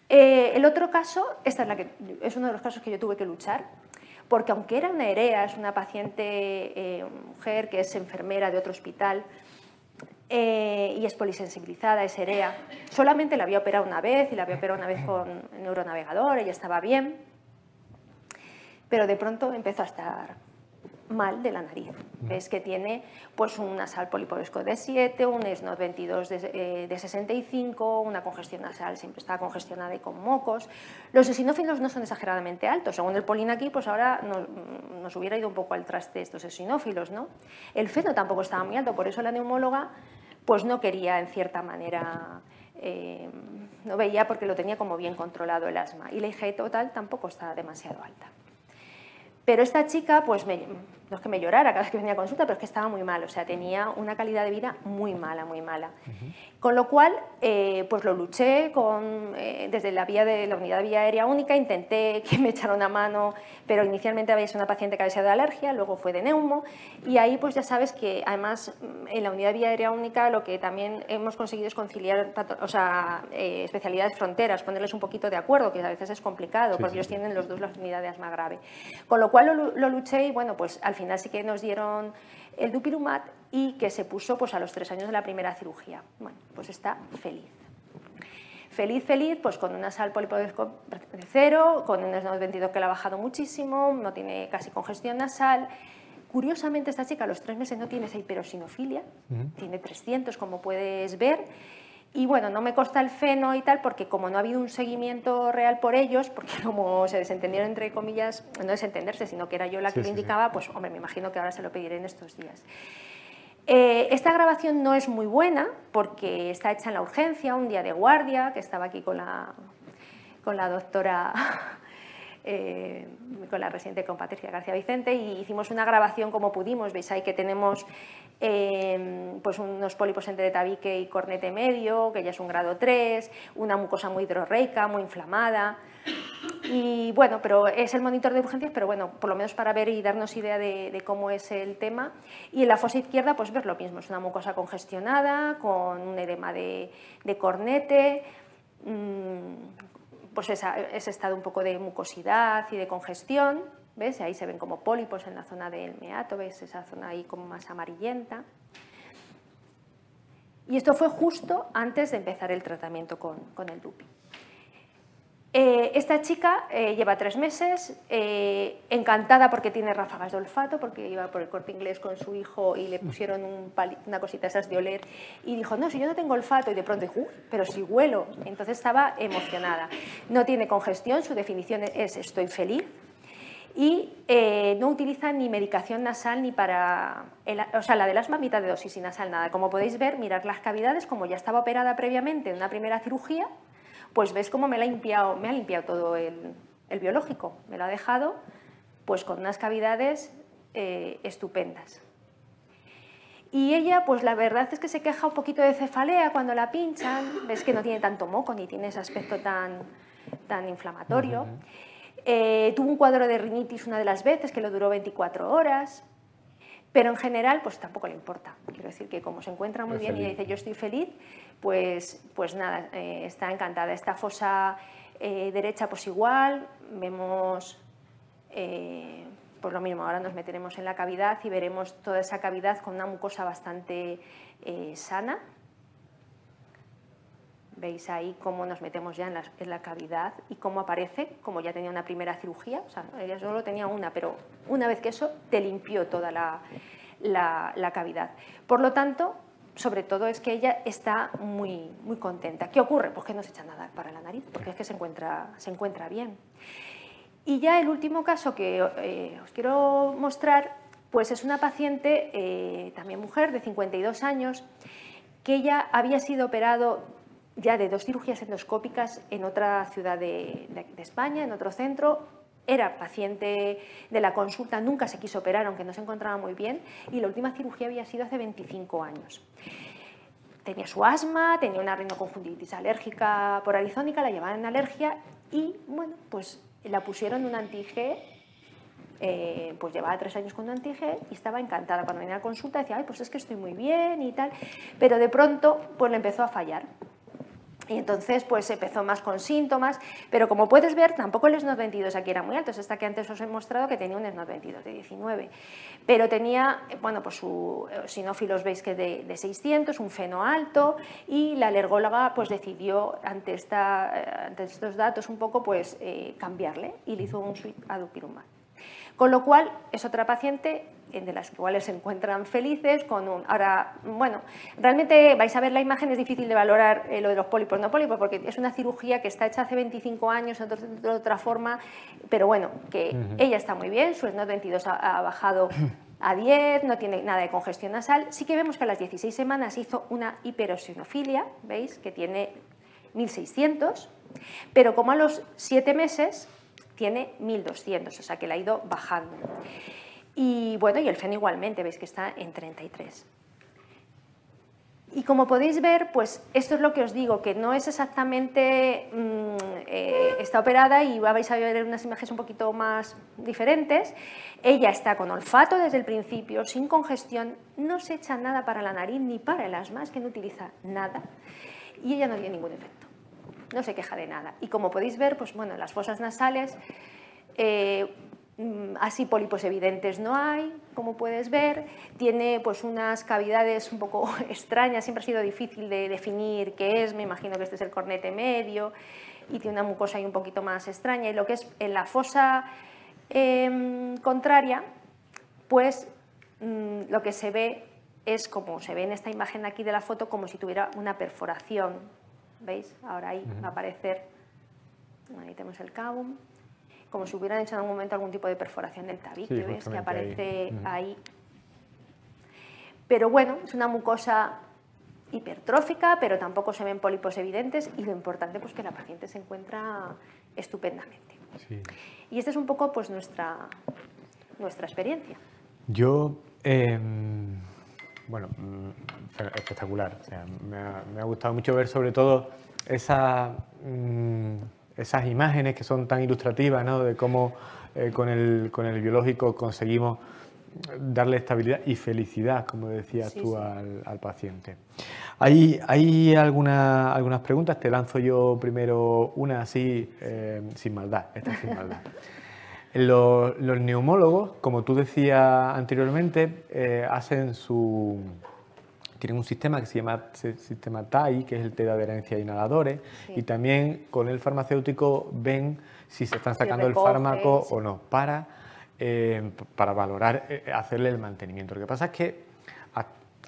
Eh, el otro caso, esta es, uno de los casos que yo tuve que luchar, porque aunque era una EREA, es una paciente eh, mujer que es enfermera de otro hospital eh, y es polisensibilizada, es EREA, solamente la había operado una vez y la había operado una vez con neuronavegador, ella estaba bien, pero de pronto empezó a estar mal de la nariz. Ves que tiene pues, un nasal poliporesco de 7, un SNOT 22 de, eh, de, 65, una congestión nasal siempre está congestionada y con mocos. Los eosinófilos no son exageradamente altos. Según el Polin aquí, pues ahora nos, nos, hubiera ido un poco al traste estos eosinófilos. ¿no? El feno tampoco estaba muy alto, por eso la neumóloga pues, no quería, en cierta manera, eh, no veía porque lo tenía como bien controlado el asma. Y la IG total tampoco está demasiado alta. Pero esta chica, pues me, no es que me llorara cada vez que venía a consulta, pero es que estaba muy mal, o sea, tenía una calidad de vida muy mala, muy mala. Uh -huh. Con lo cual, eh, pues lo luché con, eh, desde la vía de la unidad de vía aérea única, intenté que me echara una mano, pero inicialmente había sido una paciente que había sido de alergia, luego fue de neumo, y ahí pues ya sabes que además en la unidad de vía aérea única lo que también hemos conseguido es conciliar o sea, eh, especialidades fronteras, ponerles un poquito de acuerdo, que a veces es complicado, sí, porque sí, ellos sí. tienen los dos la unidad de asma grave. Con lo cual lo, lo luché y bueno, pues al final sí que nos dieron el dupilumab y que se puso pues, a los tres años de la primera cirugía. Bueno, pues está feliz. Feliz, feliz, pues con una sal polipodesco de cero, con un SNOT 22 que le ha bajado muchísimo, no tiene casi congestión nasal. Curiosamente, esta chica a los tres meses no tiene esa hiperosinofilia, uh -huh. tiene 300, como puedes ver, y bueno, no me consta el feno y tal, porque como no ha habido un seguimiento real por ellos, porque como se desentendieron entre comillas, no desentenderse, sino que era yo la que sí, lo indicaba, sí. pues hombre, me imagino que ahora se lo pediré en estos días. Eh, esta grabación no es muy buena porque está hecha en la urgencia, un día de guardia, que estaba aquí con la, con la doctora, eh, con la residente con Patricia García Vicente, y hicimos una grabación como pudimos. Veis ahí que tenemos Em, pues unos pólipos entre tabique y cornete medio, que ya es un grado 3, una mucosa muy hidrorreica, muy inflamada. Y bueno, pero es el monitor de urgencias, pero bueno, por lo menos para ver y darnos idea de, cómo es el tema. Y en la fosa izquierda, pues ver lo mismo, es una mucosa congestionada, con un edema de, cornete, mm, pues ese estado un poco de mucosidad y de congestión. ¿Ves? Ahí se ven como pólipos en la zona del meato, ¿ves? Esa zona ahí como más amarillenta. Y esto fue justo antes de empezar el tratamiento con, el DUPI. Eh, esta chica eh, lleva tres meses, eh, encantada porque tiene ráfagas de olfato, porque iba por el corte inglés con su hijo y le pusieron una cosita esas de oler y dijo, no, si yo no tengo olfato y de pronto dijo, pero si huelo. Entonces estaba emocionada. No tiene congestión, su definición es estoy feliz, y eh, no utiliza ni medicación nasal ni para, o sea, la del asma mitad de dosis y nasal nada. Como podéis ver, mirar las cavidades, como ya estaba operada previamente en una primera cirugía, pues ves cómo me, ha limpiado, me ha limpiado todo el, biológico, me lo ha dejado pues con unas cavidades eh, estupendas. Y ella, pues la verdad es que se queja un poquito de cefalea cuando la pinchan, ves que no tiene tanto moco ni tiene ese aspecto tan, tan inflamatorio. Eh, tuvo un cuadro de rinitis una de las veces que lo duró 24 horas, pero en general pues tampoco le importa. Quiero decir que como se encuentra muy bien y dice yo estoy feliz, pues, pues nada, eh, está encantada. Esta fosa eh, derecha pues igual, vemos pues lo mismo, ahora nos meteremos en la cavidad y veremos toda esa cavidad con una mucosa bastante sana, Veis ahí cómo nos metemos ya en la, cavidad y cómo aparece, como ya tenía una primera cirugía, o sea, ella solo tenía una, pero una vez que eso te limpió toda la, cavidad. Por lo tanto, sobre todo es que ella está muy, muy contenta. ¿Qué ocurre? Pues que no se echa nada para la nariz, porque es que se encuentra, se encuentra bien. Y ya el último caso que eh, os quiero mostrar, pues es una paciente, eh, también mujer, de 52 años, que ella había sido operado ya de dos cirugías endoscópicas en otra ciudad de, España, en otro centro. Era paciente de la consulta, nunca se quiso operar, aunque no se encontraba muy bien, y la última cirugía había sido hace 25 años. Tenía su asma, tenía una rinoconjuntivitis alérgica por arizónica, la llevaban en alergia y, bueno, pues la pusieron un anti eh, pues llevaba tres años con un anti y estaba encantada. Cuando venía a la consulta decía, pues es que estoy muy bien y tal, pero de pronto pues le empezó a fallar. Y entonces pues empezó más con síntomas, pero como puedes ver tampoco el SNOT 22 aquí era muy alto, es esta que antes os he mostrado que tenía un SNOT 22 de 19, pero tenía, bueno, pues su eh, sinófilos veis que de, de 600, un feno alto y la alergóloga pues decidió ante, esta, eh, ante estos datos un poco pues eh, cambiarle y le hizo un suite a. Con lo cual es otra paciente de las cuales se encuentran felices con un... Ahora, bueno, realmente vais a ver la imagen, es difícil de valorar eh, lo de los pólipos, no pólipos, porque es una cirugía que está hecha hace 25 años, de otra forma, pero bueno, que ella está muy bien, su SNOT 22 ha, bajado a 10, no tiene nada de congestión nasal. Sí que vemos que a las 16 semanas hizo una hiperosinofilia, ¿veis? Que tiene 1600, pero como a los 7 meses tiene 1200, o sea que la ha ido bajando. Y bueno, y el FEN igualmente, veis que está en 33. Y como podéis ver, pues esto es lo que os digo, que no es exactamente, mm, eh, está operada y vais a ver unas imágenes un poquito más diferentes. Ella está con olfato desde el principio, sin congestión, no se echa nada para la nariz ni para el asma, es que no utiliza nada. Y ella no tiene ningún efecto, no se queja de nada. Y como podéis ver, pues bueno, las fosas nasales... Eh, Mm, así pólipos evidentes no hay, como puedes ver. Tiene pues unas cavidades un poco extrañas, siempre ha sido difícil de definir qué es, me imagino que este es el cornete medio, y tiene una mucosa ahí un poquito más extraña. Y lo que es en la fosa em, contraria, pues mm, lo que se ve es como se ve en esta imagen aquí de la foto, como si tuviera una perforación. ¿Veis? Ahora ahí va a aparecer, ahí tenemos el cabum como si hubieran hecho en algún momento algún tipo de perforación del tabique, ¿ves? Que aparece ahí. Pero bueno, es una mucosa hipertrófica, pero tampoco se ven pólipos evidentes y lo importante pues que la paciente se encuentra estupendamente. Y esta es un poco pues nuestra, nuestra experiencia. Yo, em, Bueno, mm, espectacular. me, ha, gustado mucho ver sobre todo mm, esas imágenes que son tan ilustrativas, ¿no? De cómo eh, con, el, con el biológico conseguimos darle estabilidad y felicidad, como decías tú, Al, paciente. Hay, hay algunas preguntas, te lanzo yo primero una así, eh, sin maldad, esta sin maldad. Los, neumólogos, como tú decías anteriormente, eh, hacen su, tienen un sistema que se llama sistema TAI, que es el T de adherencia de inhaladores, y también con el farmacéutico ven si se están sacando el fármaco o no, para, eh, para valorar, eh, hacerle el mantenimiento. Lo que pasa es que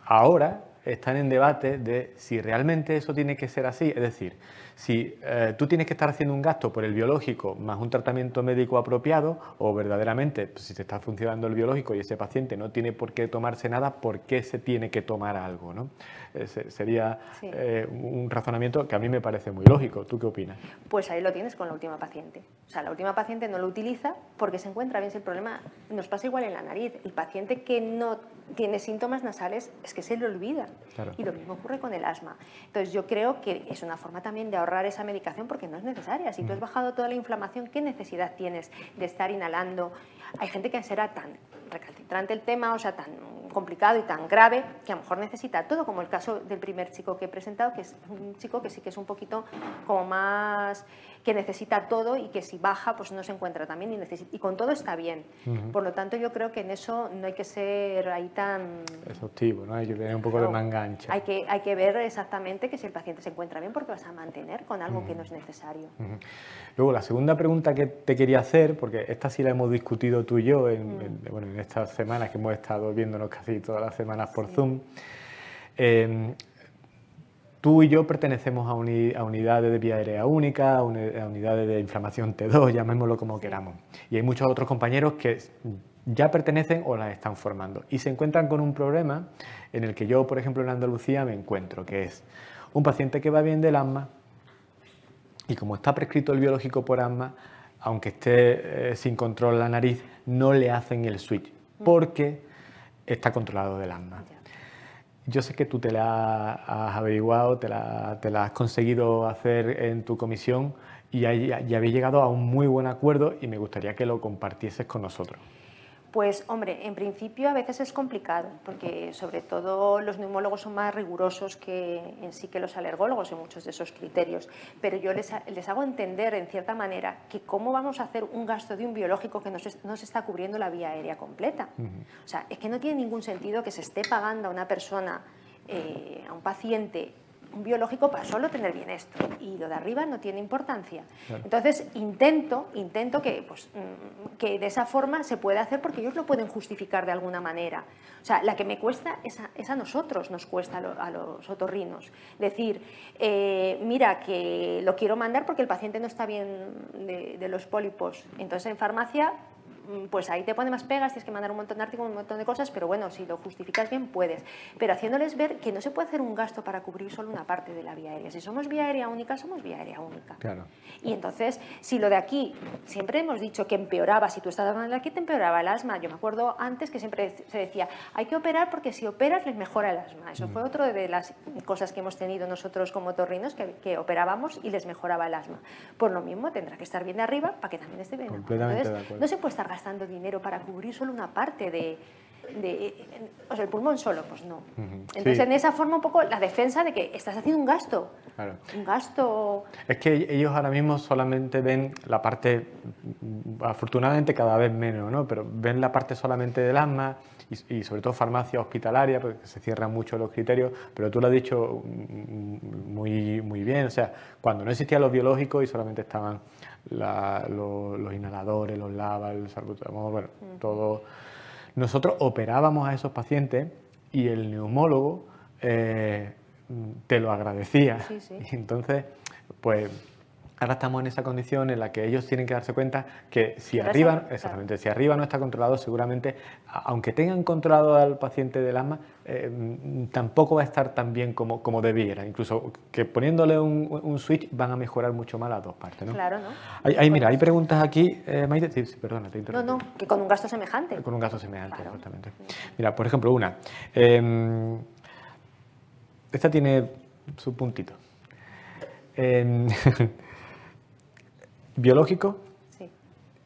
ahora están en debate de si realmente eso tiene que ser así, es decir, si eh, tú tienes que estar haciendo un gasto por el biológico más un tratamiento médico apropiado o verdaderamente pues, si te está funcionando el biológico y ese paciente no tiene por qué tomarse nada, ¿por qué se tiene que tomar algo? ¿no? sería eh, un razonamiento que a mí me parece muy lógico. ¿Tú qué opinas? Pues ahí lo tienes con la última paciente. O sea, la última paciente no lo utiliza porque se encuentra bien. Si el problema nos pasa igual en la nariz. El paciente que no tiene síntomas nasales es que se le olvida. Y lo mismo ocurre con el asma. Entonces yo creo que es una forma también de ahorrar esa medicación porque no es necesaria. Si tú has bajado toda la inflamación, ¿qué necesidad tienes de estar inhalando? Hay gente que será tan recalcitrante el tema, o sea, tan complicado y tan grave que a lo mejor necesita todo, como el caso del primer chico que he presentado, que es un chico que sí que es un poquito como más que necesita todo y que si baja pues no se encuentra también y, necesita, y con todo está bien. Por lo tanto yo creo que en eso no hay que ser ahí tan... Exhaustivo, ¿no? hay que tener un poco de mangancha. Hay que, hay que ver exactamente que si el paciente se encuentra bien porque vas a mantener con algo que no es necesario. Luego la segunda pregunta que te quería hacer, porque esta sí la hemos discutido tú y yo en, bueno, en estas semanas que hemos estado viéndonos casi todas las semanas por Zoom. Eh, Tú y yo pertenecemos a, unidades de vía aérea única, a, unidades de inflamación T2, llamémoslo como queramos. Y hay muchos otros compañeros que ya pertenecen o las están formando. Y se encuentran con un problema en el que yo, por ejemplo, en Andalucía me encuentro, que es un paciente que va bien del asma y como está prescrito el biológico por asma, aunque esté eh, sin control la nariz, no le hacen el switch porque está controlado del asma. Yo sé que tú te la has averiguado, te la, has conseguido hacer en tu comisión y, habéis llegado a un muy buen acuerdo y me gustaría que lo compartieses con nosotros. Pues hombre, en principio a veces es complicado, porque sobre todo los neumólogos son más rigurosos que en sí que los alergólogos en muchos de esos criterios. Pero yo les, hago entender en cierta manera que cómo vamos a hacer un gasto de un biológico que no se, está cubriendo la vía aérea completa. O sea, es que no tiene ningún sentido que se esté pagando a una persona, eh, a un paciente, biológico para solo tener bien esto y lo de arriba no tiene importancia. Entonces intento, intento que, pues, mm, que de esa forma se pueda hacer porque ellos lo pueden justificar de alguna manera. O sea, la que me cuesta es a, nosotros, nos cuesta a, los otorrinos. Decir, eh, mira, que lo quiero mandar porque el paciente no está bien de, de los pólipos. Entonces en farmacia pues ahí te pone más pegas, tienes que mandar un montón de artículos, un montón de cosas, pero bueno, si lo justificas bien puedes. Pero haciéndoles ver que no se puede hacer un gasto para cubrir solo una parte de la vía aérea. Si somos vía aérea única, somos vía aérea única. Claro. Y entonces, si lo de aquí, siempre hemos dicho que empeoraba, si tú estás hablando de aquí, te empeoraba el asma. Yo me acuerdo antes que siempre se decía, hay que operar porque si operas les mejora el asma. Eso fue otro de las cosas que hemos tenido nosotros como torrinos, que, que operábamos y les mejoraba el asma. Por lo mismo, tendrá que estar bien de arriba para que también esté bien. Completamente entonces, no se puede estar gastando dinero para cubrir solo una parte de, o sea, el pulmón solo, pues no. Entonces, en esa forma un poco la defensa de que estás haciendo un gasto. Un gasto... Es que ellos ahora mismo solamente ven la parte, afortunadamente cada vez menos, ¿no? Pero ven la parte solamente del asma y, y sobre todo farmacia hospitalaria, porque se cierran mucho los criterios, pero tú lo has dicho muy, muy bien, o sea, cuando no existían los biológicos y solamente estaban los, inhaladores, los lavas, el salbutamol, bueno, todo. Nosotros operábamos a esos pacientes y el neumólogo eh, te lo agradecía. entonces, pues Ahora estamos en esa condición en la que ellos tienen que darse cuenta que si Pero arriba, eso, exactamente, si arriba no está controlado, seguramente, aunque tengan controlado al paciente del asma, eh, tampoco va a estar tan bien como, como debiera. Incluso que poniéndole un, un switch van a mejorar mucho más las dos partes. ¿no? Claro, ¿no? Hay, hay- mira, hay preguntas aquí, eh, Maite, sí, sí, perdona, te No, interrumpí. no, que con un gasto semejante. Con un gasto semejante, Claro. exactamente. Mira, por ejemplo, una. em, esta tiene su puntito. Biológico Sí.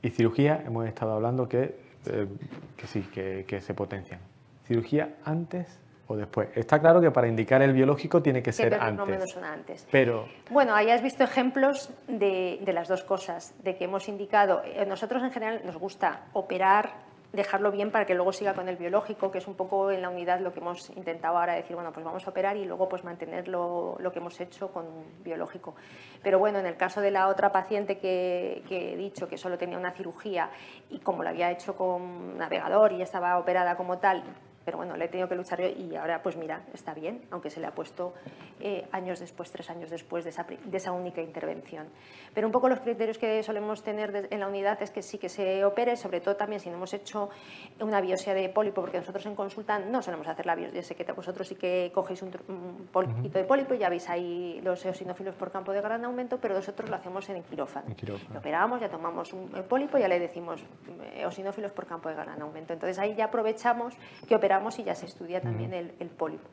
y cirugía, hemos estado hablando que, eh, que sí, que, que se potencian. ¿Cirugía antes o después? Está claro que para indicar el biológico tiene que ser antes. una antes. Pero Bueno, ahí has visto ejemplos de, de las dos cosas, de que hemos indicado, eh, nosotros en general nos gusta operar, dejarlo bien para que luego siga con el biológico, que es un poco en la unidad lo que hemos intentado ahora decir, bueno, pues vamos a operar y luego pues mantener lo, que hemos hecho con biológico. Pero bueno, en el caso de la otra paciente que, que he dicho que solo tenía una cirugía y como lo había hecho con navegador y estaba operada como tal, pero bueno, le he tenido que luchar yo y ahora pues mira, está bien, aunque se le ha puesto eh, años después, tres años después de esa, de esa única intervención. Pero un poco los criterios que solemos tener de- en la unidad es que sí que se opere, sobre todo también si no hemos hecho una biopsia de pólipo, porque nosotros en consulta no solemos hacer la biopsia, sé que vosotros sí que cogéis un, poquito de pólipo y ya veis ahí los eosinófilos por campo de gran aumento, pero nosotros lo hacemos en el quirófano. Quirófano. Lo operamos, ya tomamos un pólipo y ya le decimos mm, eosinófilos por campo de gran aumento. Entonces ahí ya aprovechamos que operamos y ya se estudia también el, el pólipo.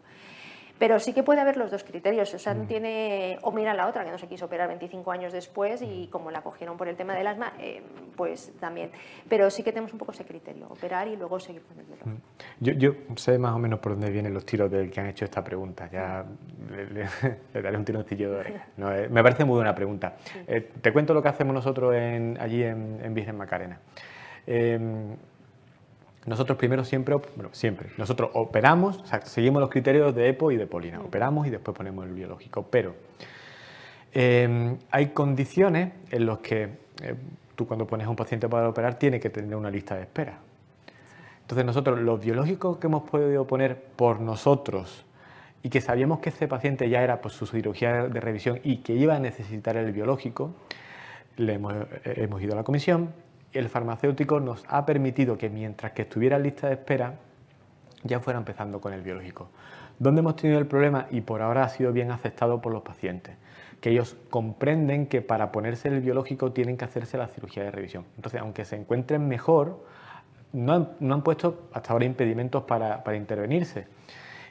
Pero sí que puede haber los dos criterios, o sea, no tiene, o mira la otra, que no se quiso operar 25 años después y como la cogieron por el tema del asma, eh, pues también. Pero sí que tenemos un poco ese criterio, operar y luego seguir con el biológico. Yo, yo sé más o menos por dónde vienen los tiros del que han hecho esta pregunta. Ya le, le- le daré un tironcillo de oreja. No, eh, me parece muy buena pregunta. Eh, te cuento lo que hacemos nosotros en- allí en, en Virgen Macarena. Nosotros primero siempre, bueno, siempre, nosotros operamos, o sea, seguimos los criterios de EPO y de Polina. Operamos y después ponemos el biológico. Pero eh, hay condiciones en las que eh, tú cuando pones a un paciente para operar tiene que tener una lista de espera. Entonces nosotros los biológicos que hemos podido poner por nosotros y que sabíamos que ese paciente ya era pues, su cirugía de revisión y que iba a necesitar el biológico, le hemos, eh, hemos ido a la comisión el farmacéutico nos ha permitido que mientras que estuviera en lista de espera ya fuera empezando con el biológico. ¿Dónde hemos tenido el problema? Y por ahora ha sido bien aceptado por los pacientes, que ellos comprenden que para ponerse el biológico tienen que hacerse la cirugía de revisión. Entonces, aunque se encuentren mejor, no han, puesto hasta ahora impedimentos para intervenirse.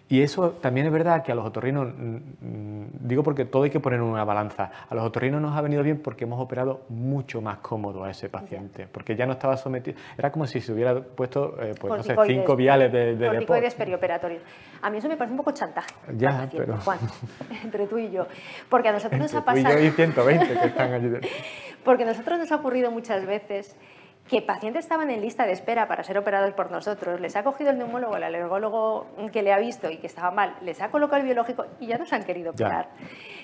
Y eso también es verdad que a los otorrinos, mm, mm, digo porque todo hay que poner en una balanza, a los otorrinos nos ha venido bien porque hemos operado mucho más cómodo a ese paciente, porque ya no estaba sometido, era como si se hubiera puesto, eh, pues no sé, cinco viales de, de Corticoides perioperatorios. A mí eso me parece un poco chantaje. Ya, paciente, pero- Juan, entre tú y yo. Porque a nosotros nos ha tú y pasado... yo y 120 que están allí. Porque a nosotros nos ha ocurrido muchas veces que pacientes estaban en lista de espera para ser operados por nosotros, les ha cogido el neumólogo, el alergólogo que le ha visto y que estaba mal, les ha colocado el biológico y ya nos han querido Ya. operar.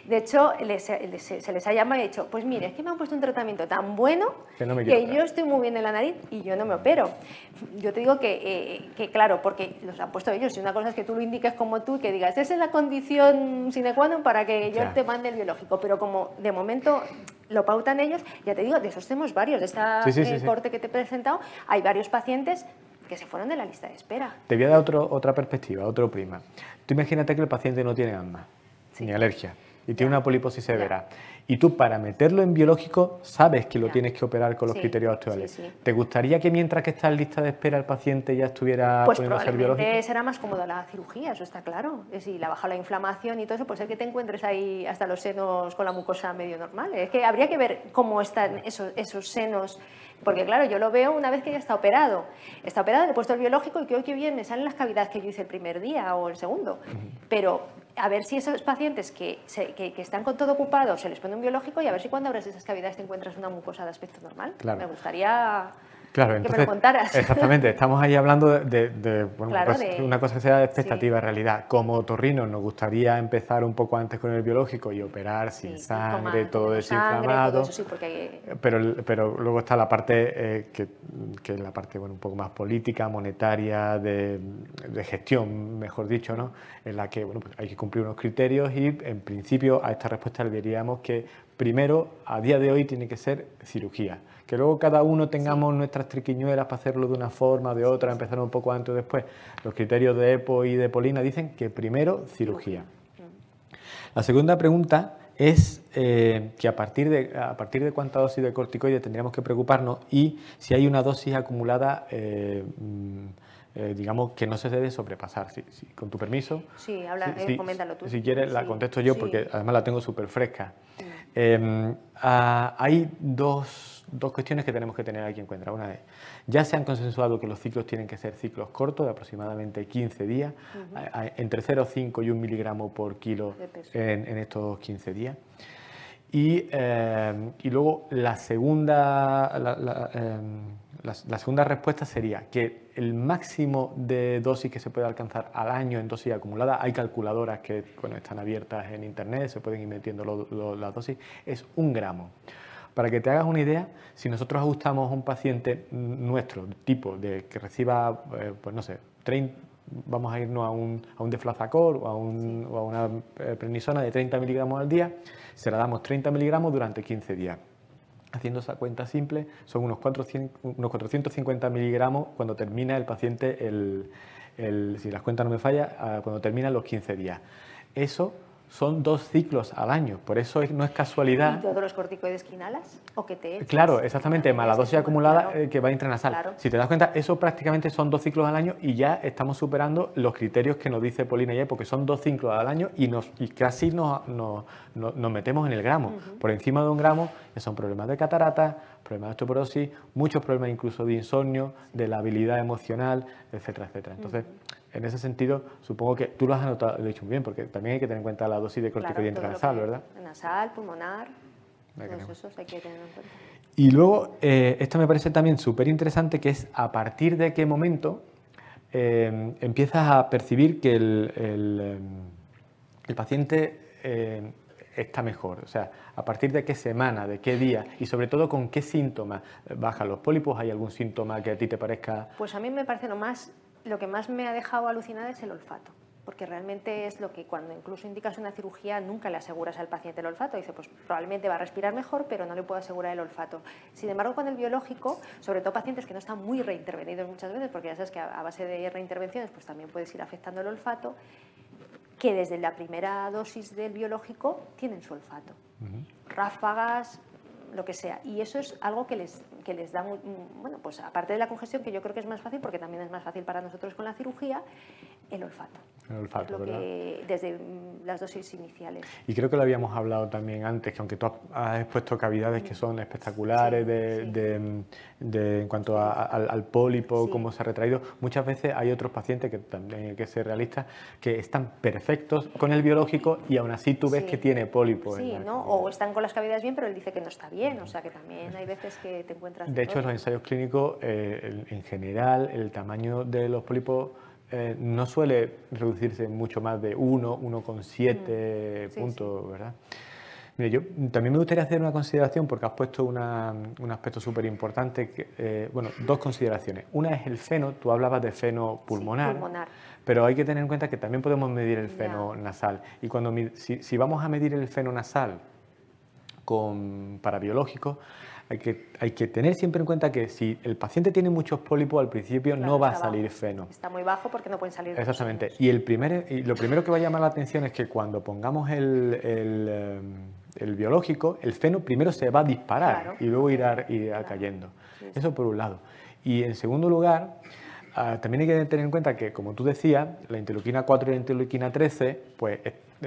De hecho, les- les- se les ha llamado y ha dicho, pues mire, es que me han puesto un tratamiento tan bueno Que no que quiero operar". yo estoy muy bien en la nariz y yo no me opero. Yo te digo que, eh, que claro, porque los han puesto ellos y una cosa es que tú lo indiques como tú y que digas, esa es la condición sine qua non para que yo Ya. te mande el biológico, pero como de momento lo pautan ellos, ya te digo, de esos tenemos varios, de esta Sí, sí, sí, eh, sí. corte que te he presentado, hay varios pacientes que se fueron de la lista de espera. Te voy a dar otro- otra perspectiva, otro prima. Tú imagínate que el paciente no tiene asma, ni alergia, y tiene Ya. una poliposis severa. Y tú para meterlo en biológico sabes que lo Ya. tienes que operar con los Sí, criterios actuales. sí, sí. ¿Te gustaría que mientras que está en lista de espera el paciente ya estuviera Pues poniéndose el biológico? será más cómoda la cirugía, eso está claro. Es Si la baja la inflamación y todo eso, pues es que te encuentres ahí hasta los senos con la mucosa medio normal. Es que habría que ver cómo están esos, esos senos, porque claro, yo lo veo una vez que ya está operado. Está operado, le he puesto el biológico y que hoy que bien me salen las cavidades que yo hice el primer día o el segundo. Pero a ver si esos pacientes que, se- que- que están con todo ocupado se les pone un biológico y a ver si cuando abres esas cavidades te encuentras una mucosa de aspecto normal. Claro. Me gustaría Claro, que me lo contaras. Exactamente, estamos ahí hablando de, de- de, bueno, Claro, pues, de- una cosa que sea de expectativa sí. realidad. Como torrino nos gustaría empezar un poco antes con el biológico y operar sin Sí, sangre, todo sangre, desinflamado. todo eso sí, porque hay- Pero, pero luego está la parte eh, que, que es la parte bueno, un poco más política, monetaria, de, de gestión, mejor dicho, ¿no? en la que bueno, pues hay que cumplir unos criterios y en principio a esta respuesta le diríamos que primero, a día de hoy, tiene que ser cirugía. Que luego cada uno tengamos nuestras triquiñuelas para hacerlo de una forma, de otra, empezar un poco antes o después. Los criterios de EPO y de Polina dicen que primero cirugía. La segunda pregunta es eh, que a partir, de, a partir de cuánta dosis de corticoide tendríamos que preocuparnos y si hay una dosis acumulada, eh, mm, eh, digamos, que no se debe sobrepasar. con tu permiso. Sí, habla, coméntalo tú. Si quieres, la contesto yo porque además la tengo súper fresca. Em, ah, hay dos, dos, cuestiones que tenemos que tener aquí en cuenta. Una es, ya se han consensuado que los ciclos tienen que ser ciclos cortos, de aproximadamente 15 días, entre 0,5 y 1 miligramo por kilo en, en, estos 15 días. Y, em, y luego la segunda, la, em, la, segunda respuesta sería que el máximo de dosis que se puede alcanzar al año en dosis acumulada, hay calculadoras que bueno, están abiertas en internet, se pueden ir metiendo las dosis, es un gramo. Para que te hagas una idea, si nosotros ajustamos a un paciente nuestro, tipo de que reciba, eh, pues no sé, 30, vamos a irnos a un, a un deflazacor o a, un, o a una eh, prednisona de 30 miligramos al día, se la damos 30 miligramos durante 15 días haciendo esa cuenta simple, son unos, 400, unos 450 miligramos cuando termina el paciente, el, si las cuentas no me fallan, ah, cuando terminan los 15 días. Eso son dos ciclos al año, por eso no es casualidad. ¿Y todos los corticoides ¿O que te Claro, exactamente, más la dosis acumulada eh, que va intranasal. Si te das cuenta, eso prácticamente son dos ciclos al año y ya estamos superando los criterios que nos dice Polina ya, porque son dos ciclos al año y, nos, y casi nos, nos, nos metemos en el gramo. Por encima de un gramo ya son problemas de catarata, problemas de osteoporosis, muchos problemas incluso de insomnio, de la habilidad emocional, etcétera, etcétera. Entonces, en ese sentido, supongo que tú lo has anotado, lo he dicho muy bien, porque también hay que tener en cuenta la dosis de corticoide claro, intranasal, ¿verdad? Nasal, pulmonar, todos esos hay que tener en cuenta. Y luego, eh, esto me parece también súper interesante, que es a partir de qué momento eh, empiezas a percibir que el, el, el paciente eh, está mejor. O sea, a partir de qué semana, de qué día y sobre todo con qué síntomas bajan los pólipos. ¿Hay algún síntoma que a ti te parezca? Pues a mí me parece lo más lo que más me ha dejado alucinada es el olfato, porque realmente es lo que cuando incluso indicas una cirugía nunca le aseguras al paciente el olfato. Dice, pues probablemente va a respirar mejor, pero no le puedo asegurar el olfato. Sin embargo, con el biológico, sobre todo pacientes que no están muy reintervenidos muchas veces, porque ya sabes que a base de reintervenciones pues también puedes ir afectando el olfato, que desde la primera dosis del biológico tienen su olfato. Ráfagas, lo que sea. Y eso es algo que les, que les da, bueno, pues aparte de la congestión, que yo creo que es más fácil, porque también es más fácil para nosotros con la cirugía, el olfato. El olfato, lo que, desde mm, las dosis iniciales. Y creo que lo habíamos hablado también antes, que aunque tú has expuesto cavidades que son espectaculares de, de, en cuanto al, pólipo, cómo se ha retraído, muchas veces hay otros pacientes, que también hay que ser realistas, que están perfectos con el biológico y aún así tú ves que tiene pólipo. Sí, ¿no? o están con las cavidades bien, pero él dice que no está bien, o sea que también hay veces que te encuentras... De hecho, en los ensayos clínicos, eh, en general, el tamaño de los pólipos eh, no suele reducirse mucho más de 1, 1,7 mm. puntos, ¿verdad? Mire, yo también me gustaría hacer una consideración porque has puesto un aspecto súper importante, eh, bueno, dos consideraciones. Una es el feno, tú hablabas de feno pulmonar, pero hay que tener en cuenta que también podemos medir el feno nasal. Y cuando si, si, vamos a medir el feno nasal con, para biológicos, hay que, hay que tener siempre en cuenta que si el paciente tiene muchos pólipos, al principio no va a salir feno. Está muy bajo porque no pueden salir. Exactamente. Y, el primer, y lo primero que va a llamar la atención es que cuando pongamos el, el, eh, el biológico, el feno primero se va a disparar y luego irá, irá cayendo. Eso por un lado. Y en segundo lugar, ah, también hay que tener en cuenta que, como tú decías, la interleuquina 4 y la interleuquina 13 pues,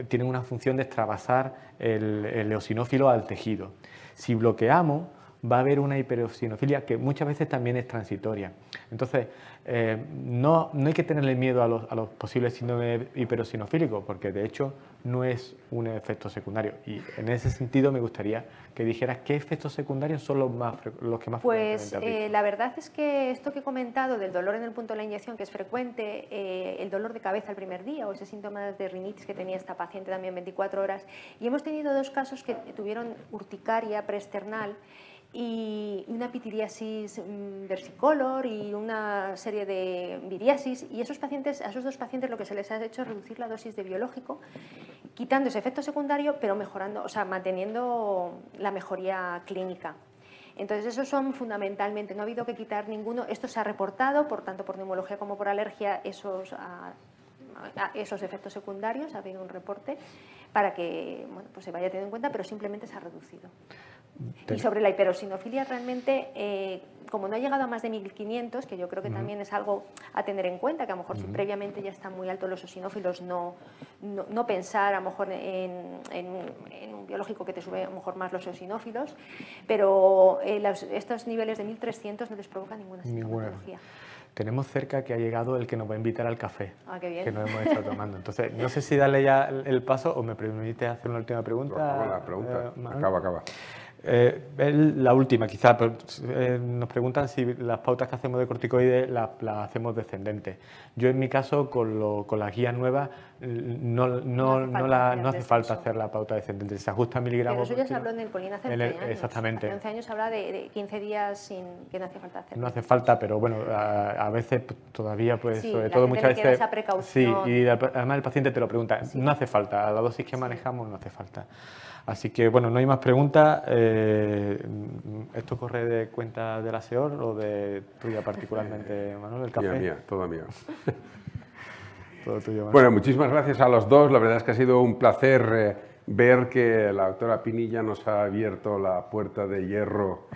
tienen una función de extravasar el, el eosinófilo al tejido. Si bloqueamos, va a haber una hiperosinofilia que muchas veces también es transitoria. Entonces, eh, no, no, hay que tenerle miedo a los, a los posibles síndromes hiperosinofílicos, porque de hecho no es un efecto secundario. Y en ese sentido me gustaría que dijeras qué efectos secundarios son los, más, los que más Pues eh, la verdad es que esto que he comentado del dolor en el punto de la inyección, que es frecuente, eh, el dolor de cabeza el primer día o ese síntoma de rinitis que tenía esta paciente también 24 horas, y hemos tenido dos casos que tuvieron urticaria preesternal y una pitiriasis mm, versicolor y una serie de viriasis y esos pacientes, a esos dos pacientes lo que se les ha hecho es reducir la dosis de biológico, quitando ese efecto secundario, pero mejorando, o sea, manteniendo la mejoría clínica. Entonces, esos son fundamentalmente, no ha habido que quitar ninguno. Esto se ha reportado, por tanto, por neumología como por alergia, esos, esos efectos secundarios, ha habido un reporte para que bueno, pues se vaya teniendo en cuenta, pero simplemente se ha reducido. Y sobre la hiperosinofilia, realmente, eh, como no ha llegado a más de 1.500, que yo creo que también es algo a tener en cuenta, que a lo mejor si previamente ya están muy altos los osinófilos, no, no, pensar a lo mejor en, un biológico que te sube a lo mejor más los osinófilos, pero eh, estos niveles de 1.300 no les provoca ninguna sintomatología. Tenemos cerca que ha llegado el que nos va a invitar al café, ah, qué bien. que nos hemos estado tomando. Entonces, no sé si darle ya el paso o me permite hacer una última pregunta. Acaba la pregunta, eh, acaba, acaba. Eh, la última, quizás, eh, nos preguntan si las pautas que hacemos de corticoides las, hacemos descendentes. Yo, en mi caso, con, lo, con las guías nuevas, no, no, no, la, no hace falta hacer la pauta descendente. Se ajusta a miligramos. Pero eso ya se habló en el Polín hace 11 años. Exactamente. Hace 11 años se habla de, 15 días sin que no hace falta hacer. No hace falta, pero bueno, a, veces todavía, pues, sobre todo muchas veces. Esa precaución. Sí, y además el paciente te lo pregunta. No hace falta, a la dosis que manejamos no hace falta. Así que, bueno, no hay más preguntas. Eh, ¿Esto corre de cuenta de la SEOR o de tuya particularmente, Manuel, el café? Mía, mía, toda mía. Todo tuyo, Bueno, muchísimas gracias a los dos. La verdad es que ha sido un placer eh, ver que la doctora Pinilla nos ha abierto la puerta de hierro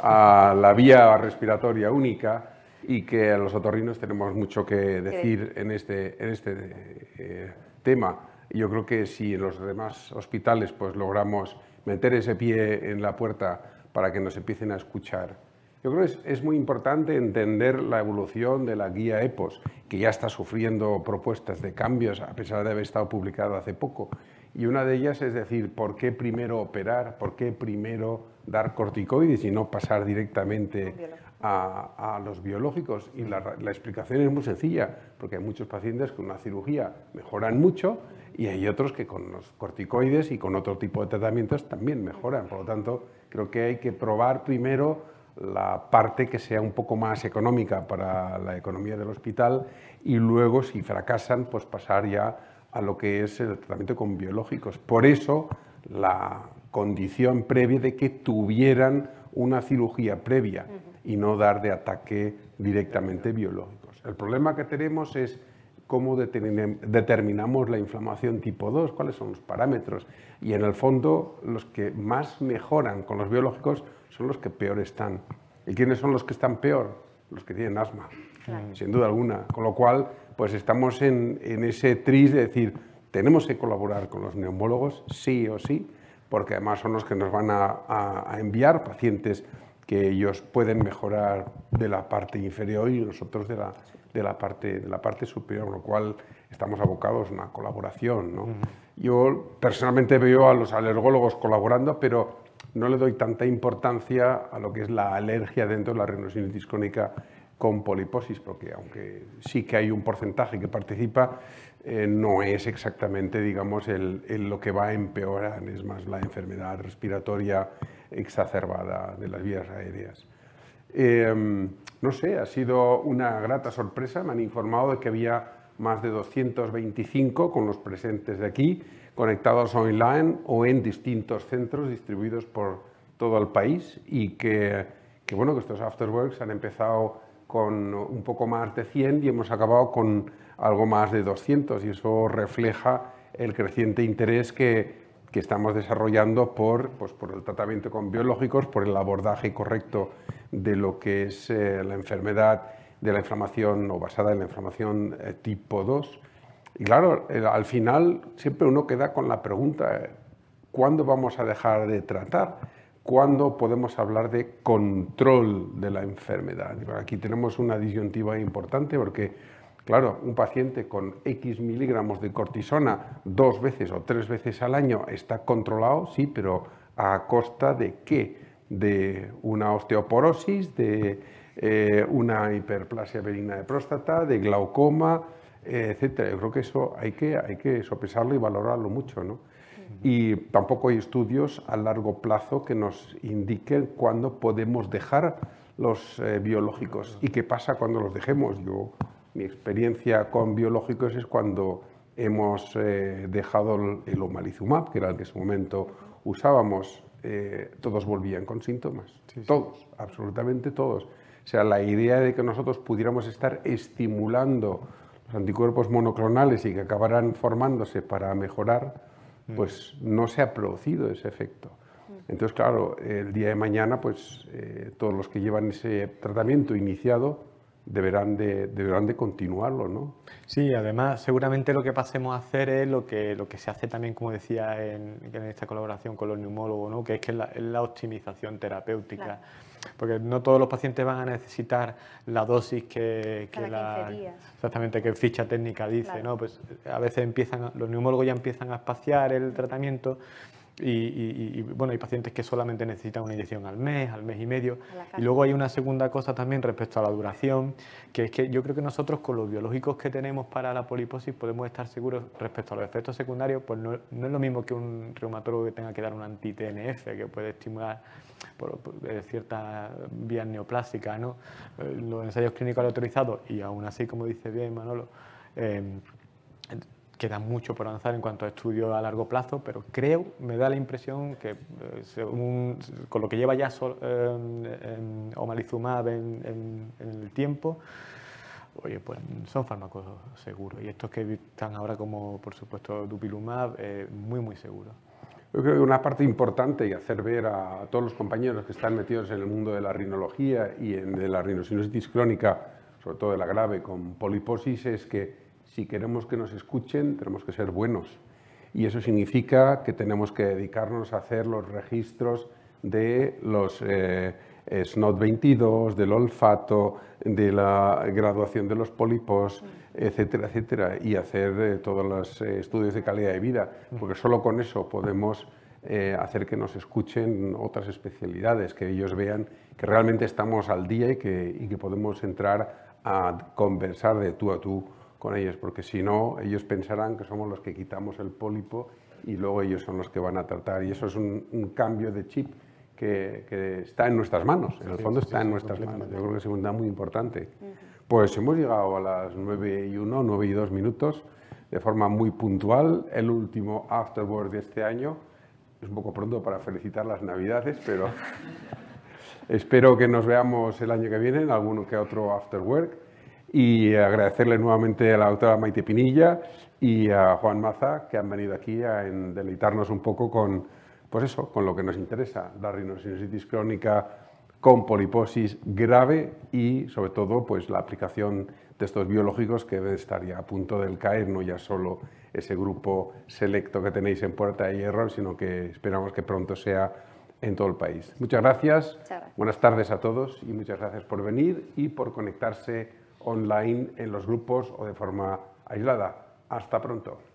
a la vía respiratoria única y que los otorrinos tenemos mucho que decir en este, en este eh, tema yo creo que si en los demás hospitales pues logramos meter ese pie en la puerta para que nos empiecen a escuchar, yo creo que es, es, muy importante entender la evolución de la guía EPOS, que ya está sufriendo propuestas de cambios a pesar de haber estado publicada hace poco. Y una de ellas es decir, ¿por qué primero operar? ¿Por qué primero dar corticoides y no pasar directamente a, los biológicos? Y la, la explicación es muy sencilla, porque hay muchos pacientes con una cirugía mejoran mucho y hay otros que con los corticoides y con otro tipo de tratamientos también mejoran. Por lo tanto, creo que hay que probar primero la parte que sea un poco más económica para la economía del hospital y luego, si fracasan, pues pasar ya a lo que es el tratamiento con biológicos. Por eso, la condición previa de que tuvieran una cirugía previa y no dar de ataque directamente biológicos. El problema que tenemos es cómo determinamos la inflamación tipo 2, cuáles son los parámetros. Y en el fondo, los que más mejoran con los biológicos son los que peor están. ¿Y quiénes son los que están peor? Los que tienen asma, sin duda alguna. Con lo cual, pues estamos en, ese tris de decir, tenemos que colaborar con los neumólogos, sí o sí, porque además son los que nos van a enviar pacientes que ellos pueden mejorar de la parte inferior y nosotros de la, de la parte, de la parte superior, con lo cual estamos abocados a una colaboración. ¿no? Yo personalmente veo a los alergólogos colaborando, pero no le doy tanta importancia a lo que es la alergia dentro de la rinosidinitis crónica con poliposis, porque aunque sí que hay un porcentaje que participa, eh, no es exactamente, digamos, el, lo que va a empeorar, es más la enfermedad respiratoria exacerbada de las vías aéreas. Em, no sé, ha sido una grata sorpresa. Me han informado de que había más de 225 con los presentes de aquí, conectados online o en distintos centros distribuidos por todo el país y que, que bueno, que estos afterworks han empezado con un poco más de 100 y hemos acabado con algo más de 200 y eso refleja el creciente interés que, que estamos desarrollando por, pues, por el tratamiento con biológicos, por el abordaje correcto de lo que es eh, la enfermedad de la inflamación o basada en la inflamación eh, tipo 2. Y claro, al final siempre uno queda con la pregunta, ¿cuándo vamos a dejar de tratar? ¿Cuándo podemos hablar de control de la enfermedad? Aquí tenemos una disyuntiva importante porque Claro, un paciente con X miligramos de cortisona dos veces o tres veces al año está controlado, sí, pero ¿a costa de qué? De una osteoporosis, de eh, una hiperplasia benigna de próstata, de glaucoma, etc. Yo creo que eso hay que, hay que sopesarlo y valorarlo mucho, ¿no? Y tampoco hay estudios a largo plazo que nos indiquen cuándo podemos dejar los eh, biológicos y qué pasa cuando los dejemos. Yo, mi experiencia con biológicos es cuando hemos eh, dejado el, omalizumab, que era el que en ese momento usábamos, eh, todos volvían con síntomas. Todos, absolutamente todos. O sea, la idea de que nosotros pudiéramos estar estimulando los anticuerpos monoclonales y que acabaran formándose para mejorar, mm. pues no se ha producido ese efecto. Mm. Entonces, claro, el día de mañana, pues eh, todos los que llevan ese tratamiento iniciado deberán de, deberán de continuarlo, ¿no? Sí, además seguramente lo que pasemos a hacer es lo que, lo que se hace también, como decía en, en esta colaboración con los neumólogos, ¿no? que es que la, la optimización terapéutica. Porque no todos los pacientes van a necesitar la dosis que, que la, exactamente que ficha técnica dice, ¿no? Pues a veces empiezan, los neumólogos ya empiezan a espaciar el tratamiento y, bueno, hay pacientes que solamente necesitan una inyección al mes, al mes y medio. Y luego hay una segunda cosa también respecto a la duración, que es que yo creo que nosotros con los biológicos que tenemos para la poliposis podemos estar seguros respecto a los efectos secundarios, pues no, no es lo mismo que un reumatólogo que tenga que dar un anti-TNF, que puede estimular por, ciertas vías neoplásicas, ¿no? Eh, los ensayos clínicos autorizados y aún así, como dice bien Manolo, eh, queda mucho por avanzar en cuanto a estudios a largo plazo, pero creo, me da la impresión que eh, con lo que lleva ya eh, Omalizumab en, el tiempo, oye, pues son fármacos seguros. Y estos que están ahora como, por supuesto, Dupilumab, eh, muy, muy seguros. Yo creo que una parte importante y hacer ver a todos los compañeros que están metidos en el mundo de la rinología y en, de la rinosinusitis crónica, sobre todo de la grave con poliposis, es que si queremos que nos escuchen, tenemos que ser buenos. Y eso significa que tenemos que dedicarnos a hacer los registros de los eh, SNOT22, del olfato, de la graduación de los pólipos, etcétera, etcétera, y hacer eh, todos los eh, estudios de calidad de vida, porque solo con eso podemos hacer que nos escuchen otras especialidades, que ellos vean que realmente estamos al día y que, y que podemos entrar a conversar de tú a tú con ellos, porque si no, ellos pensarán que somos los que quitamos el pólipo y luego ellos son los que van a tratar. Y eso es un, cambio de chip que, está en nuestras manos, en el fondo está en nuestras manos. Yo creo que es una muy importante. Pues hemos llegado a las 9 y 1, 9 y 2 minutos, de forma muy puntual, el último Afterwork de este año. Es un poco pronto para felicitar las Navidades, pero espero que nos veamos el año que viene en alguno que otro Afterwork y agradecerle nuevamente a la doctora Maite Pinilla y a Juan Maza que han venido aquí a deleitarnos un poco con, pues eso, con lo que nos interesa, la rinosinusitis crónica con poliposis grave y sobre todo pues la aplicación de estos biológicos que deben estar ya a punto del caer, no ya solo ese grupo selecto que tenéis en Puerta de Hierro, sino que esperamos que pronto sea en todo el país. Muchas gracias. Buenas tardes a todos y muchas gracias por venir y por conectarse online en los grupos o de forma aislada. Hasta pronto.